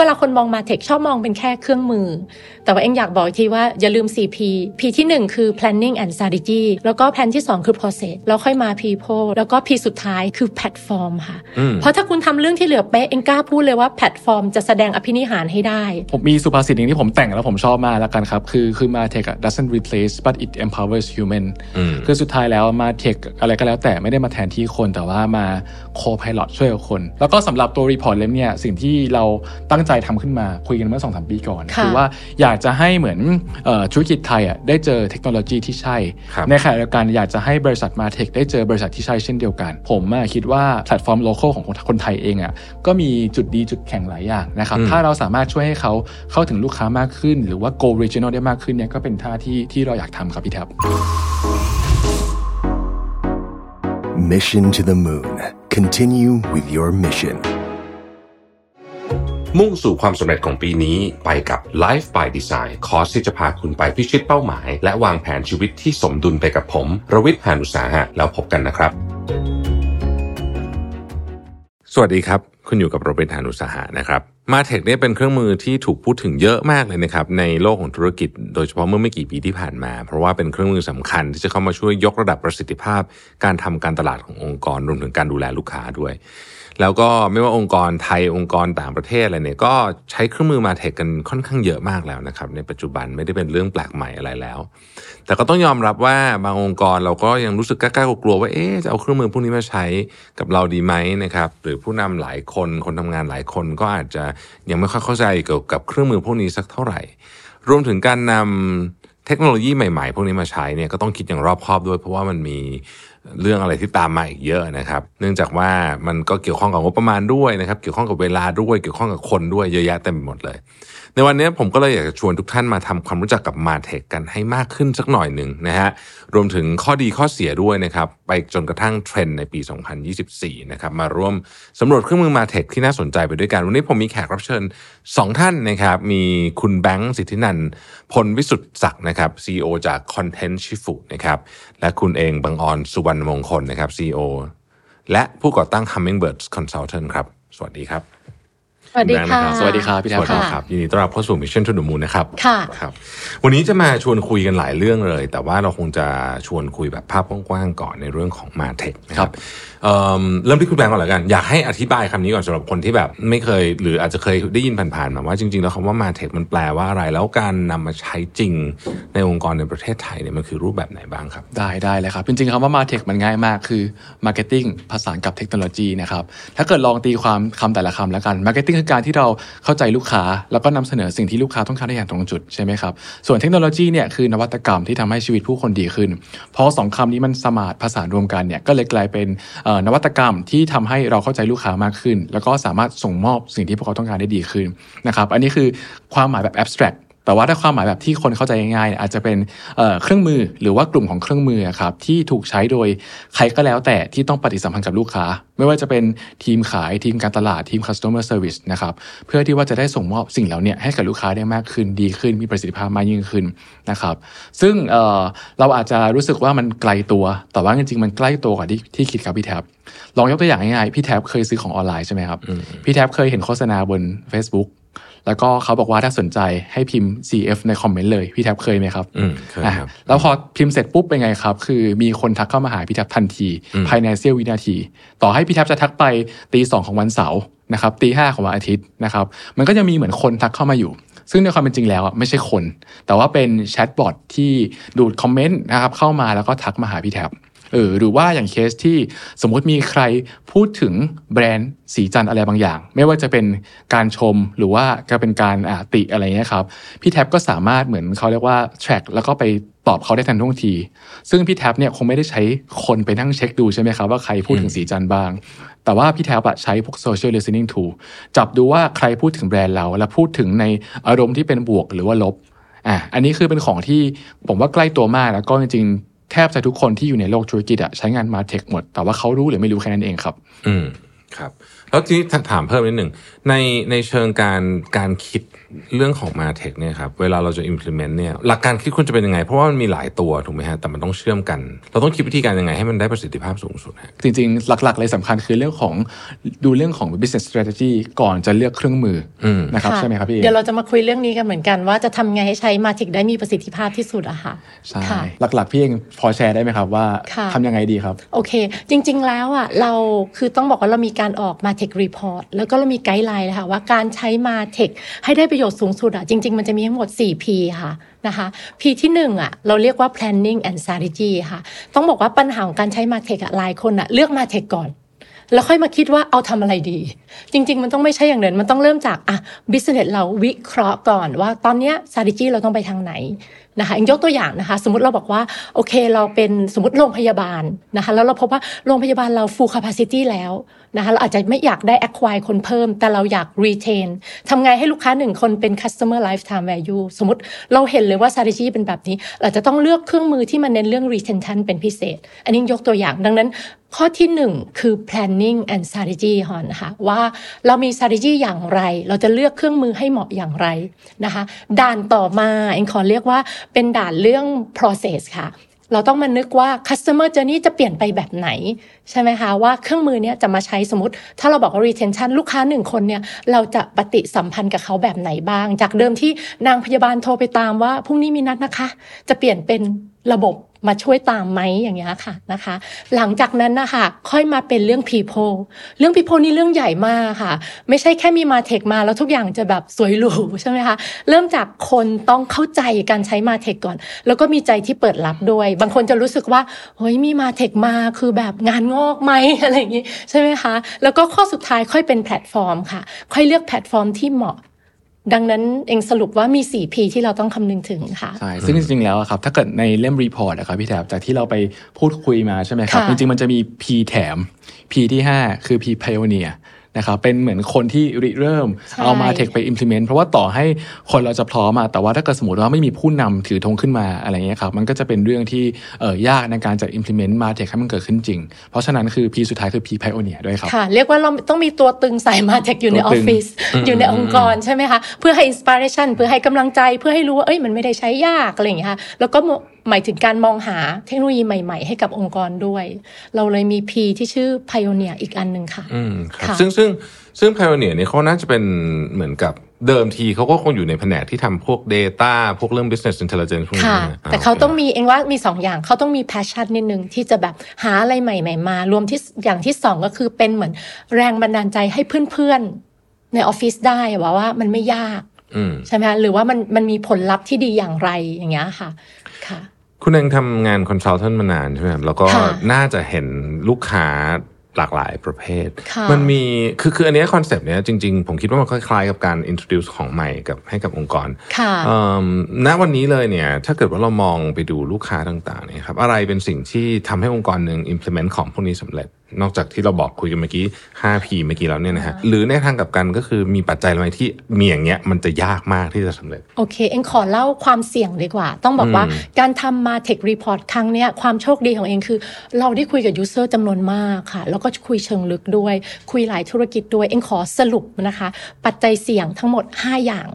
เวลาคนมอง Martech ชอบมองเป็นแค่เครื่องมือ แต่ว่าเองอยากบอกทีว่าอย่าลืม 4P P ที่ 1 คือ planning and strategy แล้วก็ P ที่ 2 คือ process แล้วค่อยมา people แล้วก็ P สุดท้ายคือ platform ค่ะ เพราะถ้าคุณทำเรื่องที่เหลือเป๊ะเองกล้าพูดเลยว่าแพลตฟอร์มจะแสดงอภินิหารให้ได้ ผมมีสุภาษิตหนึ่งที่ผมแต่งแล้วผมชอบมากแล้วกันครับ คือคือ Martech doesn't replace but it empowers human คือสุดท้ายแล้ว Martech อะไรก็แล้วแต่ไม่ได้มาแทนที่คนแต่ว่ามา co-pilot ช่วยกับคน แล้วก็สำหรับตัว report เล่มเนี่ยสิ่งที่เราตั้งใจทำขึ้นมาคุยกันเมื่อสองสามปีก่อน คือว่าอยากจะให้เหมือนธุรกิจไทยอะได้เจอเทคโนโลยีที่ใช่ ในขณะเดียวกันอยากจะให้บริษัท Martech ได้เจอบริษัทที่ใช่เช่นเดียวกัน ผมคิดว่าแพลตฟอร์ม local ของคนไทยเองอะก็มีจุดดีจุดแข็งหลายอย่างนะครับถ้าเราสามารถช่วยให้เขาเข้าถึงลูกค้ามากขึ้น หรือว่า go regional ได้มากขึ้นเนี่ยก็เป็นท่าที่ที่เราอยากทำครับพี่แท็บ Mission to the Moon. Continue with your mission. มุ่งสู่ความสำเร็จของปีนี้ไปกับ Life by Design คอร์สที่จะพาคุณไปพิชิตเป้าหมาย และวางแผนชีวิตที่สมดุลไปกับผม รวิทย์หานุสาหะแล้วพบกันนะครับ สวัสดีครับ คุณอยู่กับโรเบิร์ตหานุสาหะนะครับ มาเทคเนี่ยเป็นเครื่องมือที่ถูกพูดถึงเยอะมากเลยนะครับในโลกของธุรกิจ โดยเฉพาะเมื่อไม่กี่ปีที่ผ่านมา เพราะว่าเป็นเครื่องมือสำคัญที่จะเข้ามาช่วยยกระดับประสิทธิภาพ การทำการตลาดขององค์กรรวมถึงการดูแลลูกค้าด้วย แล้วก็ไม่ว่าองค์กรไทยองค์กรต่างประเทศอะไรเนี่ยก็ใช้เครื่องมือมาเทคกันค่อนข้างเยอะมากแล้วนะครับ ในปัจจุบันไม่ได้เป็นเรื่องแปลกใหม่อะไรแล้ว แต่ก็ต้องยอมรับว่าบางองค์กรเราก็ยังรู้สึกกล้าๆกลัวว่าเอ๊จะเอาเครื่องมือพวกนี้มาใช้กับเราดีไหมนะครับหรือผู้นำหลายคนคนทำงานหลายคนก็อาจจะยังไม่ค่อยเข้าใจเกี่ยวกับเครื่องมือพวกนี้สักเท่าไหร่ รวมถึงการนำเทคโนโลยีใหม่ ๆ พวกนี้มาใช้เนี่ยก็ต้องคิดอย่างรอบคอบด้วย เพราะว่ามันมี เรื่องอะไรที่ตามมาอีกเยอะนะครับ เนื่องจากว่ามันก็เกี่ยวข้องกับงบประมาณด้วยนะครับ เกี่ยวข้องกับเวลาด้วย เกี่ยวข้องกับคนด้วยเยอะแยะเต็มไปหมดเลย ในวันนี้ผมก็เลยอยากจะชวนทุกท่านมาทำความรู้จักกับมาเทคกันให้มากขึ้นสักหน่อยหนึ่งนะฮะรวมถึงข้อดีข้อเสียด้วยนะครับไปจนกระทั่งเทรนด์ในปี 2024 นะครับมาร่วมสำรวจเครื่องมือมาเทคที่น่าสนใจไปด้วยกัน วันนี้ผมมีแขกรับเชิญ 2 ท่านนะครับมีคุณแบงค์สิทธินันพลวิสุทธิศักดิ์นะครับ CEO จาก Content Shifu นะครับและคุณเองบังออนสุวรรณมงคลนะครับ CEO และผู้ก่อตั้ง Hummingbird Consultant ครับ สวัสดีครับ วัสดีค่ะสวัสดีครับพี่แทบครับยินดีต้อนรับเข้าสู่ Mission to the Moon นะครับค่ะครับ วันนี้จะมาชวนคุยกันหลายเรื่องเลย แต่ว่าเราคงจะชวนคุยแบบภาพกว้างๆก่อนในเรื่องของมาเทคนะครับเริ่มที่คุณแบงก์ก่อนแล้วกัน อยากให้อธิบายคำนี้ก่อนสำหรับคนที่แบบไม่เคย หรืออาจจะเคยได้ยินผ่านๆมาว่าจริง ๆ แล้วคำว่ามาเทคมันแปลว่าอะไร แล้วการนำมาใช้จริงในองค์กรในประเทศไทยเนี่ยมันคือรูปแบบไหนบ้างครับ ได้ได้เลยครับ จริงๆคำว่า Martech มันง่ายมากคือ marketing ผสานกับเทคโนโลยีนะครับถ้าเกิดลองตีความคำแต่ละคำแล้วกัน marketing คือการที่เราเข้าใจลูกค้า แล้วก็นำเสนอสิ่งที่ลูกค้าต้องการได้อย่างตรงจุดใช่ไหมครับส่วนเทคโนโลยีเนี่ยคือนวัตกรรมที่ทำให้ชีวิตผู้คนดีขึ้นพอสองคำนี้มัน smart ผสานรวมกันเนี่ยก็เลยกลายเป็นนวัตกรรมที่ทำให้เราเข้าใจลูกค้ามากขึ้น แล้วก็สามารถส่งมอบสิ่งที่พวกเขาต้องการได้ดีขึ้นนะครับอันนี้คือความหมายแบบ abstract แต่ว่าถ้าความหมายแบบที่คนเข้าใจง่ายๆอาจจะเป็นเครื่องมือหรือว่ากลุ่มของเครื่องมือครับที่ถูกใช้โดยใครก็แล้วแต่ที่ต้องปฏิสัมพันธ์กับลูกค้า ไม่ว่าจะเป็นทีมขายทีมการตลาดทีม customer service นะครับเพื่อที่ว่าจะได้ส่งมอบสิ่งเหล่านี้ให้กับลูกค้าได้มากขึ้นดีขึ้น มีประสิทธิภาพมากยิ่งขึ้นนะครับซึ่งเเราอาจจะรู้สึกว่ามันไกลตัว แต่ว่าจริงๆมันใกล้ตัวกว่าที่ที่คิดครับพี่แท็บลองยกตัวอย่างง่ายๆพี่แท็บเคยซื้อของออนไลน์ใช่ไหมครับพี่แท็บเคยเห็นโฆษณาบน Facebook แล้วก็เขาบอกว่าถ้าสนใจให้พิมพ์ CF ในคอมเมนต์เลย พี่แท็บเคยไหมครับอืมเคยครับ แล้วพอพิมพ์เสร็จปุ๊บเป็นไงครับ คือมีคนทักเข้ามาหาพี่แท็บทันที ภายในเสี้ยววินาที ต่อให้พี่แท็บจะทักไปตีสองของวันเสาร์นะครับตีห้าของวันอาทิตย์นะครับมันก็จะมีเหมือนคนทักเข้ามาอยู่ซึ่งในความเป็นจริงแล้วไม่ใช่คน แต่ว่าเป็นแชทบอทที่ดูดคอมเมนต์นะครับเข้ามาแล้วก็ทักมาหาพี่แท็บ เออหรือว่าอย่างเคสที่สมมุติมีใครพูดถึงแบรนด์สีจันอะไรบางอย่าง ไม่ว่าจะเป็นการชมหรือว่าจะเป็นการอ่าติอะไรเงี้ยครับพี่แท็บก็สามารถเหมือนเขาเรียกว่า track แล้วก็ไปตอบเขาได้ทันท่วงที ซึ่งพี่แท็บเนี่ยคงไม่ได้ใช้คนไปนั่งเช็คดูใช่ไหมครับว่าใครพูดถึงสีจันบ้าง แต่ว่าพี่แท็บใช้พวก social listening tool จับดูว่าใครพูดถึงแบรนด์เรา และพูดถึงในอารมณ์ที่เป็นบวกหรือว่าลบอะอันนี้คือเป็นของที่ผมว่าใกล้ตัวมากแล้วก็จริง แทบจะทุกคนที่อยู่ในโลกธุรกิจอะใช้งานมาเทคหมด แต่ว่าเขารู้หรือไม่รู้แค่นั้นเองครับ อืมครับ แแล้วทีนี้ถามเพิ่มนิดหนึ่งในในเชิงการการคิดเรื่องของมาเทคเนี่ยครับเวลาเราจะ implement เนี่ยหลักการคิดคุณจะเป็นยังไง เพราะว่ามันมีหลายตัวถูกไหมฮะแต่มันต้องเชื่อมกัน เราต้องคิดวิธีการยังไงให้มันได้ประสิทธิภาพสูงสุดฮะจริงๆ หลักๆ เลยสำคัญคือเรื่องของดูเรื่องของ business strategy ก่อนจะเลือกเครื่องมืออมนะครับใช่ไหมครับพี่เดี๋ยวเราจะมาคุยเรื่องนี้กันเหมือนกันว่าจะทำไงให้ใช้ Martech ได้มีประสิทธิภาพที่สุดอะค่ะใช่ค่ะหลักๆพี่เองพอแชร์ได้ไหมครับว่าค่ะทำยังไงดีครับโอเค จริง ๆ แล้วอะเราคือต้องบอกว่าเรามีการออก Martech report แล้วก็เรามี guideline นะคะว่าการใช้ Martech ให้ได้ประโยชน์สูงสุดอะจริง ๆ มันจะมีทั้งหมด 4 P ค่ะนะคะ P ที่1อะเราเรียกว่า planning and strategy ค่ะ ต้องบอกว่าปัญหาของการใช้ Martech อะหลายคนอะเลือก Martech ก่อนแล้วค่อยมาคิดว่าเอาทำอะไรดี จริง ๆ มันต้องไม่ใช่อย่างนั้นมันต้องเริ่มจากอะ business เราวิเคราะห์ก่อนว่าตอนเนี้ย strategy เราต้องไปทางไหนนะคะยกตัวอย่างนะคะ สมมติเราบอกว่าโอเคเราเป็นสมมติโรงพยาบาลนะคะแล้วเราพบว่าโรงพยาบาลเรา full capacity แล้ว นะคะเราอาจจะไม่อยากได้ acquire คนเพิ่ม แต่เราอยาก retain ทำไงให้ลูกค้าหนึ่งคนเป็น customer lifetime value สมมติเราเห็นเลยว่า strategy เป็นแบบนี้ เราจะต้องเลือกเครื่องมือที่มันเน้นเรื่อง retention เป็นพิเศษ อันนี้ยกตัวอย่างดังนั้นข้อที่หนึ่งคือ planning and strategy ฮอนะคะว่าเรามี strategy อย่างไร เราจะเลือกเครื่องมือให้เหมาะอย่างไรนะคะด่านต่อมาเองขอเรียกว่าเป็นด่านเรื่อง process ค่ะ เราต้องมานึกว่า customer journey จะเปลี่ยนไปแบบไหน ใช่ไหมคะ ว่าเครื่องมือเนี้ยจะมาใช้สมมติ ถ้าเราบอกว่า retention ลูกค้าหนึ่งคนเนี่ยเราจะปฏิสัมพันธ์กับเขาแบบไหนบ้าง จากเดิมที่นางพยาบาลโทรไปตามว่าพรุ่งนี้มีนัดนะคะ จะเปลี่ยนเป็นระบบ มาช่วยตามไหมอย่างเงี้ยค่ะนะคะ หลังจากนั้นนะคะค่อยมาเป็นเรื่อง people เรื่อง people นี่เรื่องใหญ่มากค่ะ ไม่ใช่แค่มี Martech มาแล้วทุกอย่างจะแบบสวยหรูใช่ไหมคะเริ่มจากคนต้องเข้าใจการใช้ Martech ก่อน แล้วก็มีใจที่เปิดรับด้วย บางคนจะรู้สึกว่าเฮ้ยมี Martech มาคือแบบงานงอกไหมอะไรอย่างงี้ใช่ไหมคะแล้วก็ข้อสุดท้ายค่อยเป็นแพลตฟอร์มค่ะ ค่อยเลือกแพลตฟอร์มที่เหมาะ ดังนั้นเองสรุปว่ามี 4P ที่เราต้องคำนึงถึงค่ะใช่ซึ่งจริงๆแล้วอะครับถ้าเกิดในเล่มรีพอร์ตนะครับพี่แถบจากที่เราไปพูดคุยมาใช่ไหมครับค่ะจริงๆมันจะมี P แถม P ที่ 5 คือ P pioneer นะครับเป็นเหมือนคนที่ริเริ่มใช่เอามาเทคไป implement เพราะว่าต่อให้คนเราจะพร้อมอะแต่ว่าถ้าเกิดสมมติว่าไม่มีผู้นำถือธงขึ้นมาอะไรเงี้ยครับมันก็จะเป็นเรื่องที่เอ่อยากในการจะ implement มาเทคให้มันเกิดขึ้นจริง เพราะฉะนั้นคือ P สุดท้ายคือ P pioneer ด้วยครับค่ะเรียกว่าเราต้องมีตัวตึงสายมาเทคอยู่ในตัอวอตึฟงฟิศอยู่ในองค์กรใช่ไหมคะเพื่อให้อินสปิเรชันเพื่อให้กำลังใจเพื่อให้รู้ว่าเอ้ยมันไม่ได้ใช้ยากอะไรอย่างเงี้ยค่ะแล้วก็ หมายถึงการมองหาเทคโนโลยีใหม่ๆ ให้กับองค์กรด้วย เราเลยมี P ที่ชื่อ Pioneer อีกอันหนึ่งค่ะอืมครับค่ะซึ่งซึ่งซึ่ง Pioneer เนี่ยเขาน่าจะเป็นเหมือนกับเดิมทีเขาก็คงอยู่ในแผนกที่ทำพวก Data พวกเรื่อง Business Intelligence พวกนี้ค่ะนะแต่เขาต้องมีเองว่ามีสองอย่างเขาต้องมี passion นิดนึง ที่จะแบบหาอะไรใหม่ ๆ มา รวมที่อย่างที่สองก็คือเป็นเหมือนแรงบันดาลใจให้เพื่อนๆ ในออฟฟิศได้ว่าว่ามันไม่ยากอืมใช่ไหมคะหรือว่ามันมันมีผลลัพธ์ที่ดีอย่างไรอย่างเงี้ยค่ะค่ะ คุณเองทำงาน consultant มานานใช่ไหมครับแล้วก็ค่ะน่าจะเห็นลูกค้าหลากหลายประเภทค่ะมันมี คือ คือ อันเนี้ concept เนี้ยจริง ๆ ผมคิดว่ามันคล้ายๆกับการ introduce ของใหม่กับให้กับองค์กรค่ะเอิ่มณวันนี้เลยเนี่ย ถ้าเกิดว่าเรามองไปดูลูกค้าต่างๆเนี่ยครับ อะไรเป็นสิ่งที่ทำให้องค์กรหนึ่ง implement ของพวกนี้สำเร็จ นอกจากที่เราบอกคุยกันเมื่อกี้ 5P เมื่อกี้แล้วเนี่ยนะฮะ หรือในทางกลับกันก็คือมีปัจจัยอะไรที่มีอย่างเงี้ยมันจะยากมากที่จะสำเร็จ โอเค เองขอเล่าความเสี่ยงดีกว่า ต้องบอกว่าการทำ Martech report ครั้งเนี้ยความโชคดีของเองคือ เราได้คุยกับ user จำนวนมากค่ะ แล้วก็คุยเชิงลึกด้วย คุยหลายธุรกิจด้วย เองขอสรุปนะคะ ปัจจัยเสี่ยงทั้งหมด 5 อย่าง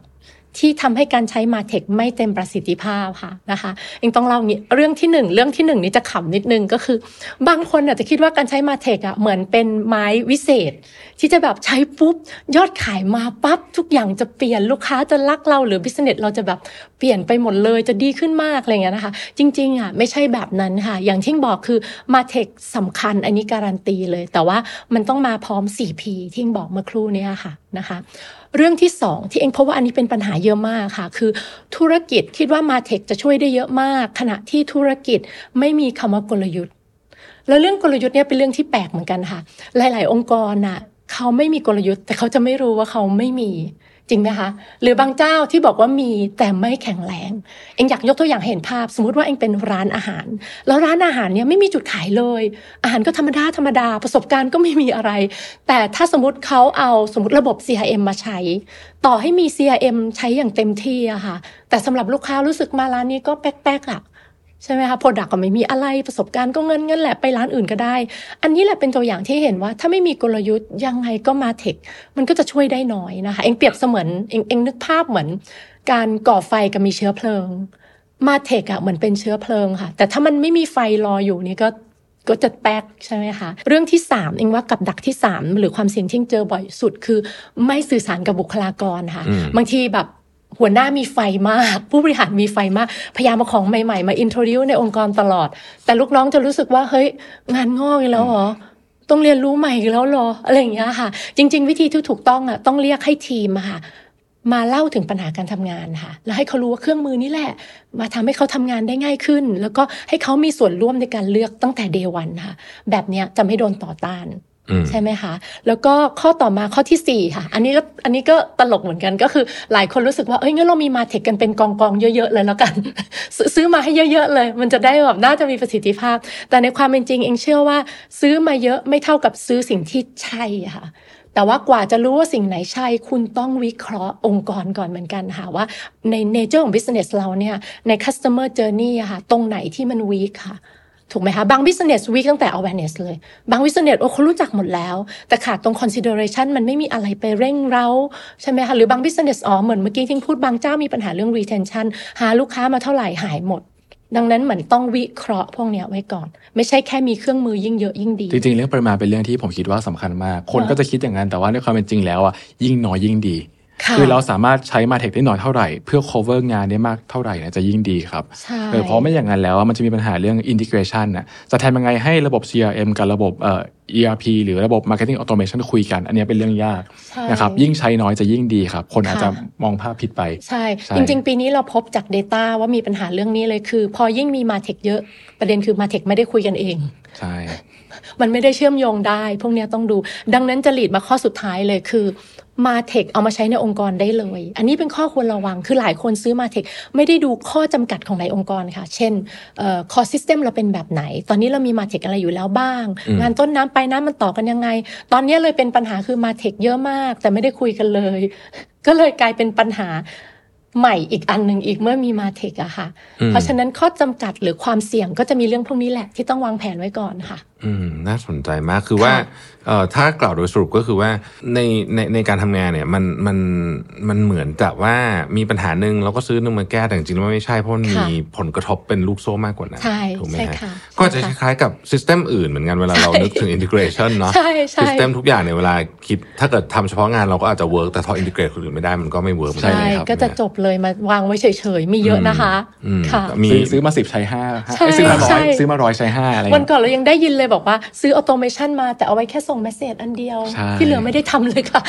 ที่ทำให้การใช้ Martech ไม่เต็มประสิทธิภาพค่ะนะคะเองต้องเล่างี้เรื่องที่หนึ่งเรื่องที่หนึ่งนี่จะขำนิดนึงก็คือ บางคนอาจจะคิดว่าการใช้มาเทคอะเหมือนเป็นไม้วิเศษ ที่จะแบบใช้ปุ๊บ ยอดขายมาปั๊บทุกอย่างจะเปลี่ยนลูกค้าจะรักเราหรือบิสเนสเราจะแบบเปลี่ยนไปหมดเลยจะดีขึ้นมากอะไรเงี้ยนะคะ จริงๆอะไม่ใช่แบบนั้นค่ะ อย่างที่บอกคือมาเทคสำคัญอันนี้การันตีเลย แต่ว่ามันต้องมาพร้อม 4P ที่บอกเมื่อครู่นี้ค่ะนะคะ เรื่องที่สองที่เองเพราะว่าอันนี้เป็นปัญหาเยอะมากค่ะ คือธุรกิจคิดว่ามาเทคจะช่วยได้เยอะมาก ขณะที่ธุรกิจไม่มีคำว่ากลยุทธ์ แล้วเรื่องกลยุทธ์เนี่ยเป็นเรื่องที่แปลกเหมือนกันค่ะ หลาย ๆ องค์กรน่ะเขาไม่มีกลยุทธ์ แต่เขาจะไม่รู้ว่าเขาไม่มี จริงไหมคะ หรือบางเจ้าที่บอกว่ามีแต่ไม่แข็งแรง เองอยากยกตัวอย่างเห็นภาพ สมมติว่าเองเป็นร้านอาหาร แล้วร้านอาหารเนี่ยไม่มีจุดขายเลย อาหารก็ธรรมดาธรรมดาประสบการณ์ก็ไม่มีอะไร แต่ถ้าสมมติเขาเอาสมมติระบบ CRM มาใช้ ต่อให้มี CRM ใช้อย่างเต็มที่อะค่ะ แต่สำหรับลูกค้ารู้สึกมาร้านนี้ก็แป๊กๆอะ ใช่ไหมคะ product ก็ไม่มีอะไรประสบการณ์ก็งั้นงั้นแหละไปร้านอื่นก็ได้ อันนี้แหละเป็นตัวอย่างที่เห็นว่า ถ้าไม่มีกลยุทธ์ยังไงก็ Martech มันก็จะช่วยได้น้อยนะคะ เองเปรียบเสมือนเองเองนึกภาพเหมือน การก่อไฟกับมีเชื้อเพลิง Martech อะเหมือนเป็นเชื้อเพลิงค่ะ แต่ถ้ามันไม่มีไฟรออยู่นี่ก็ก็จะแป๊กใช่ไหมคะ เรื่องที่สามเองว่ากับดักที่สามหรือความเสี่ยงที่เจอบ่อยสุดคือ ไม่สื่อสารกับบุคลากรค่ะ บางทีแบบ หัวหน้ามีไฟมาก ผู้บริหารมีไฟมาก พยายามมาของใหม่ๆ มา introduce ในองค์กรตลอด แต่ลูกน้องจะรู้สึกว่า เฮ้ย งานงอกอีกแล้วเหรอ ต้องเรียนรู้ใหม่อีกแล้วเหรอ อะไรอย่างเงี้ยค่ะ จริง ๆ วิธีที่ถูกต้องอะต้องเรียกให้ทีมอะค่ะมาเล่าถึงปัญหาการทำงานค่ะ แล้วให้เขารู้ว่าเครื่องมือนี่แหละ มาทำให้เขาทำงานได้ง่ายขึ้น แล้วก็ให้เขามีส่วนร่วมในการเลือกตั้งแต่ day one ค่ะ แบบเนี้ยจะไม่โดนต่อต้าน ใช่ไหมคะ แล้วก็ข้อต่อมาข้อที่ 4 ค่ะ อันนี้ก็อันนี้ก็ตลกเหมือนกันก็คือ หลายคนรู้สึกว่าเอ้ยงั้นเรามีมาเทคกันเป็นกองกองๆเยอะๆเลยแล้วกัน ซื้อมาให้เยอะๆเลย มันจะได้แบบน่าจะมีประสิทธิภาพ แต่ในความเป็นจริงเองเชื่อว่า ซื้อมาเยอะไม่เท่ากับซื้อสิ่งที่ใช่ค่ะแต่ว่ากว่าจะรู้ว่าสิ่งไหนใช่ คุณต้องวิเคราะห์องค์กรก่อนเหมือนกันค่ะว่าในเนเจอร์ของ business เราเนี่ยใน customer journey ค่ะตรงไหนที่มัน weak ค่ะ ถูกไหมคะบาง business weak ตั้งแต่ awareness เลย บาง business โอ้เขารู้จักหมดแล้ว แต่ขาดตรง consideration มันไม่มีอะไรไปเร่งเร้าใช่ไหมคะหรือบาง business อ๋อเหมือนเมื่อกี้ที่พูดบางเจ้ามีปัญหาเรื่อง retention หาลูกค้ามาเท่าไหร่หายหมด ดังนั้นเหมือนต้องวิเคราะห์พวกเนี้ยไว้ก่อน ไม่ใช่แค่มีเครื่องมือยิ่งเยอะยิ่งดี จริงๆ เรื่องปริมาณเป็นเรื่องที่ผมคิดว่าสำคัญมาก คนก็จะคิดอย่างนั้นแต่ว่าในความเป็นจริงแล้วอะยิ่งน้อยยิ่งดี ค่ะอเราสามารถใช้มาเทคได้น้อยเท่าไหร่ เพื่อ cover งานได้มากเท่าไหร่เนะจะยิ่งดีครับใช่เออเพราะไม่อย่างนั้นแล้วอะมันจะมีปัญหาเรื่อง integration นะจะทำยังไงให้ระบบ CRM กับระบบเอ่อ ERP หรือระบบ marketing automation คุยกัน อันเนี้ยเป็นเรื่องยากใช่นะครับยิ่งใช้น้อยจะยิ่งดีครับ คนอาจจะค่ะมองภาพผิดไปใช่ใช่ จริง ๆ ปีนี้เราพบจาก Data ว่ามีปัญหาเรื่องนี้เลยคือ พอยิ่งมีมาเทคเยอะประเด็นคือมาเทคไม่ได้คุยกันเองใช่มันไม่ได้เชื่อมโยงได้ พวกเนี้ยต้องดู ดังนั้นจะหลีดมาข้อสุดท้ายเลยคือ มาเทคเอามาใช้ในองค์กรได้เลย อันนี้เป็นข้อควรระวังคือหลายคนซื้อมาเทคไม่ได้ดูข้อจำกัดของในองค์กรค่ะ เช่นเอ่อ core system เราเป็นแบบไหน ตอนนี้เรามีมาเทคอะไรอยู่แล้วบ้าง งานต้นน้ำไปลายน้ำมันต่อกันยังไง ตอนเนี้ยเลยเป็นปัญหาคือมาเทคเยอะมาก แต่ไม่ได้คุยกันเลย ก็เลยกลายเป็นปัญหาใหม่อีกอันหนึ่งอีกเมื่อมีมาเทคอะค่ะ เพราะฉะนั้นข้อจำกัดหรือความเสี่ยงก็จะมีเรื่องพวกนี้แหละที่ต้องวางแผนไว้ก่อนค่ะ อืมน่าสนใจมากคือว่าค่ะเอ่อถ้ากล่าวโดยสรุปก็คือว่าในในในการทำงานเนี่ยมันมันมันเหมือนกับว่ามีปัญหาหนึ่งเราก็ซื้อหนึ่งมาแก้แต่จริงๆแล้วไม่ใช่เพราะมันมีค่ะผลกระทบเป็นลูกโซ่มากกว่านั้นใช่ถูกไหมใช่ฮะค่ะก็จะใช่คค่ะล้ายๆกับ system อื่นเหมือนกันเวลาเรานึกถึง integration เนาะใช่ใช่ system ทุกอย่างเนี่ยเวลาคิดถ้าเกิดทำเฉพาะงานเราก็อาจจะ work แต่พอ integrate คนอื่นไม่ได้มันก็ไม่ work ใช่ใช่เลยครับก็จะจบเลยมาวางไว้เฉยๆมีเยอะนะคะอืมค่ะมีซื้อซื้อมาสิบใช้ห้าใช่เอ้ยซื้อมาร้ใช่อยซื้อมาร้อยใช้ห้าอะไรวันเงี้ยก่อนเรายังได้ยินเลยบอกว่าซื้อ automation มาแต่เอาไว้แค่ส่ง message อันเดียวใช่ที่เหลือไม่ได้ทำเลยค่ะ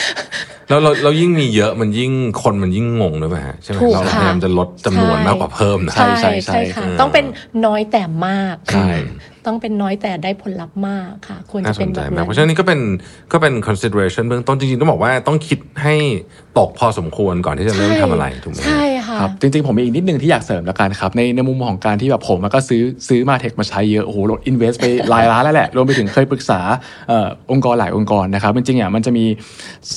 แล้วเราเรายิ่งมีเยอะมันยิ่งคนมันยิ่งงงด้วยไหมฮะใช่ไหมถูกเราพค่ะยายามจะลดจำนวนใช่มากกว่าเพิ่มนะใช่ใช่ใช่ค่ะต้องเป็นน้อยแต่มากใช่ต้องเป็นน้อยแต่ได้ผลลัพธ์มากค่ะ ควรน่าจะสเป็นนแบใจบมากนั้นเพราะฉะนั้นนี่ก็เป็นก็เป็น consideration เบื้องต้นจริงๆต้องบอกว่าต้องคิดให้ตกพอสมควรก่อนที่จะเริ่มทำอะไรถูกไหมใช่ ค่ะครับจริงๆ ผมมีอีกนิดนึงที่อยากเสริมแล้วกันครับ ในในมุมของการที่แบบผมก็ซื้อซื้อมาเทคมาใช้เยอะโอ้โหลดอินเวสไปหลายล้านแล้วแหละรวมไปถึงเคยปรึกษาเอ่อองค์กรหลายองค์กรนะครับจริงๆอะมันจะมี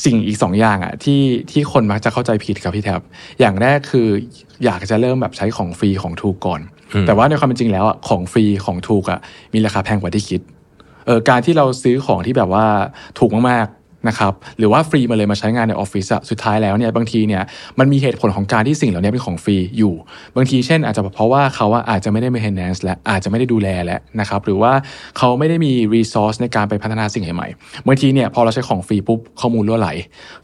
สิ่งอีกสองอย่างอะที่ที่คนมักจะเข้าใจผิดครับพี่แท็บอย่างแรกคืออยากจะเริ่มแบบใช้ของฟรีของถูกก่อน แต่ว่าในความเป็นจริงแล้วอะของฟรีของถูกอะมีราคาแพงกว่าที่คิดเออการที่เราซื้อของที่แบบว่าถูกมากๆ นะครับหรือว่าฟรีมาเลยมาใช้งานในออฟฟิศอะสุดท้ายแล้วเนี่ยบางทีเนี่ยมันมีเหตุผลของการที่สิ่งเหล่านี้เป็นของฟรีอยู่ บางทีเช่น อาจจะเพราะว่าเขาอะอาจจะไม่ได้มีเฮนแนนซ์และอาจจะไม่ได้ดูแลแล้วนะครับหรือว่าเขาไม่ได้มี resource ในการไปพัฒนาสิ่งใหม่ๆบางทีเนี่ยพอเราใช้ของฟรีปุ๊บข้อมูลรั่วไหล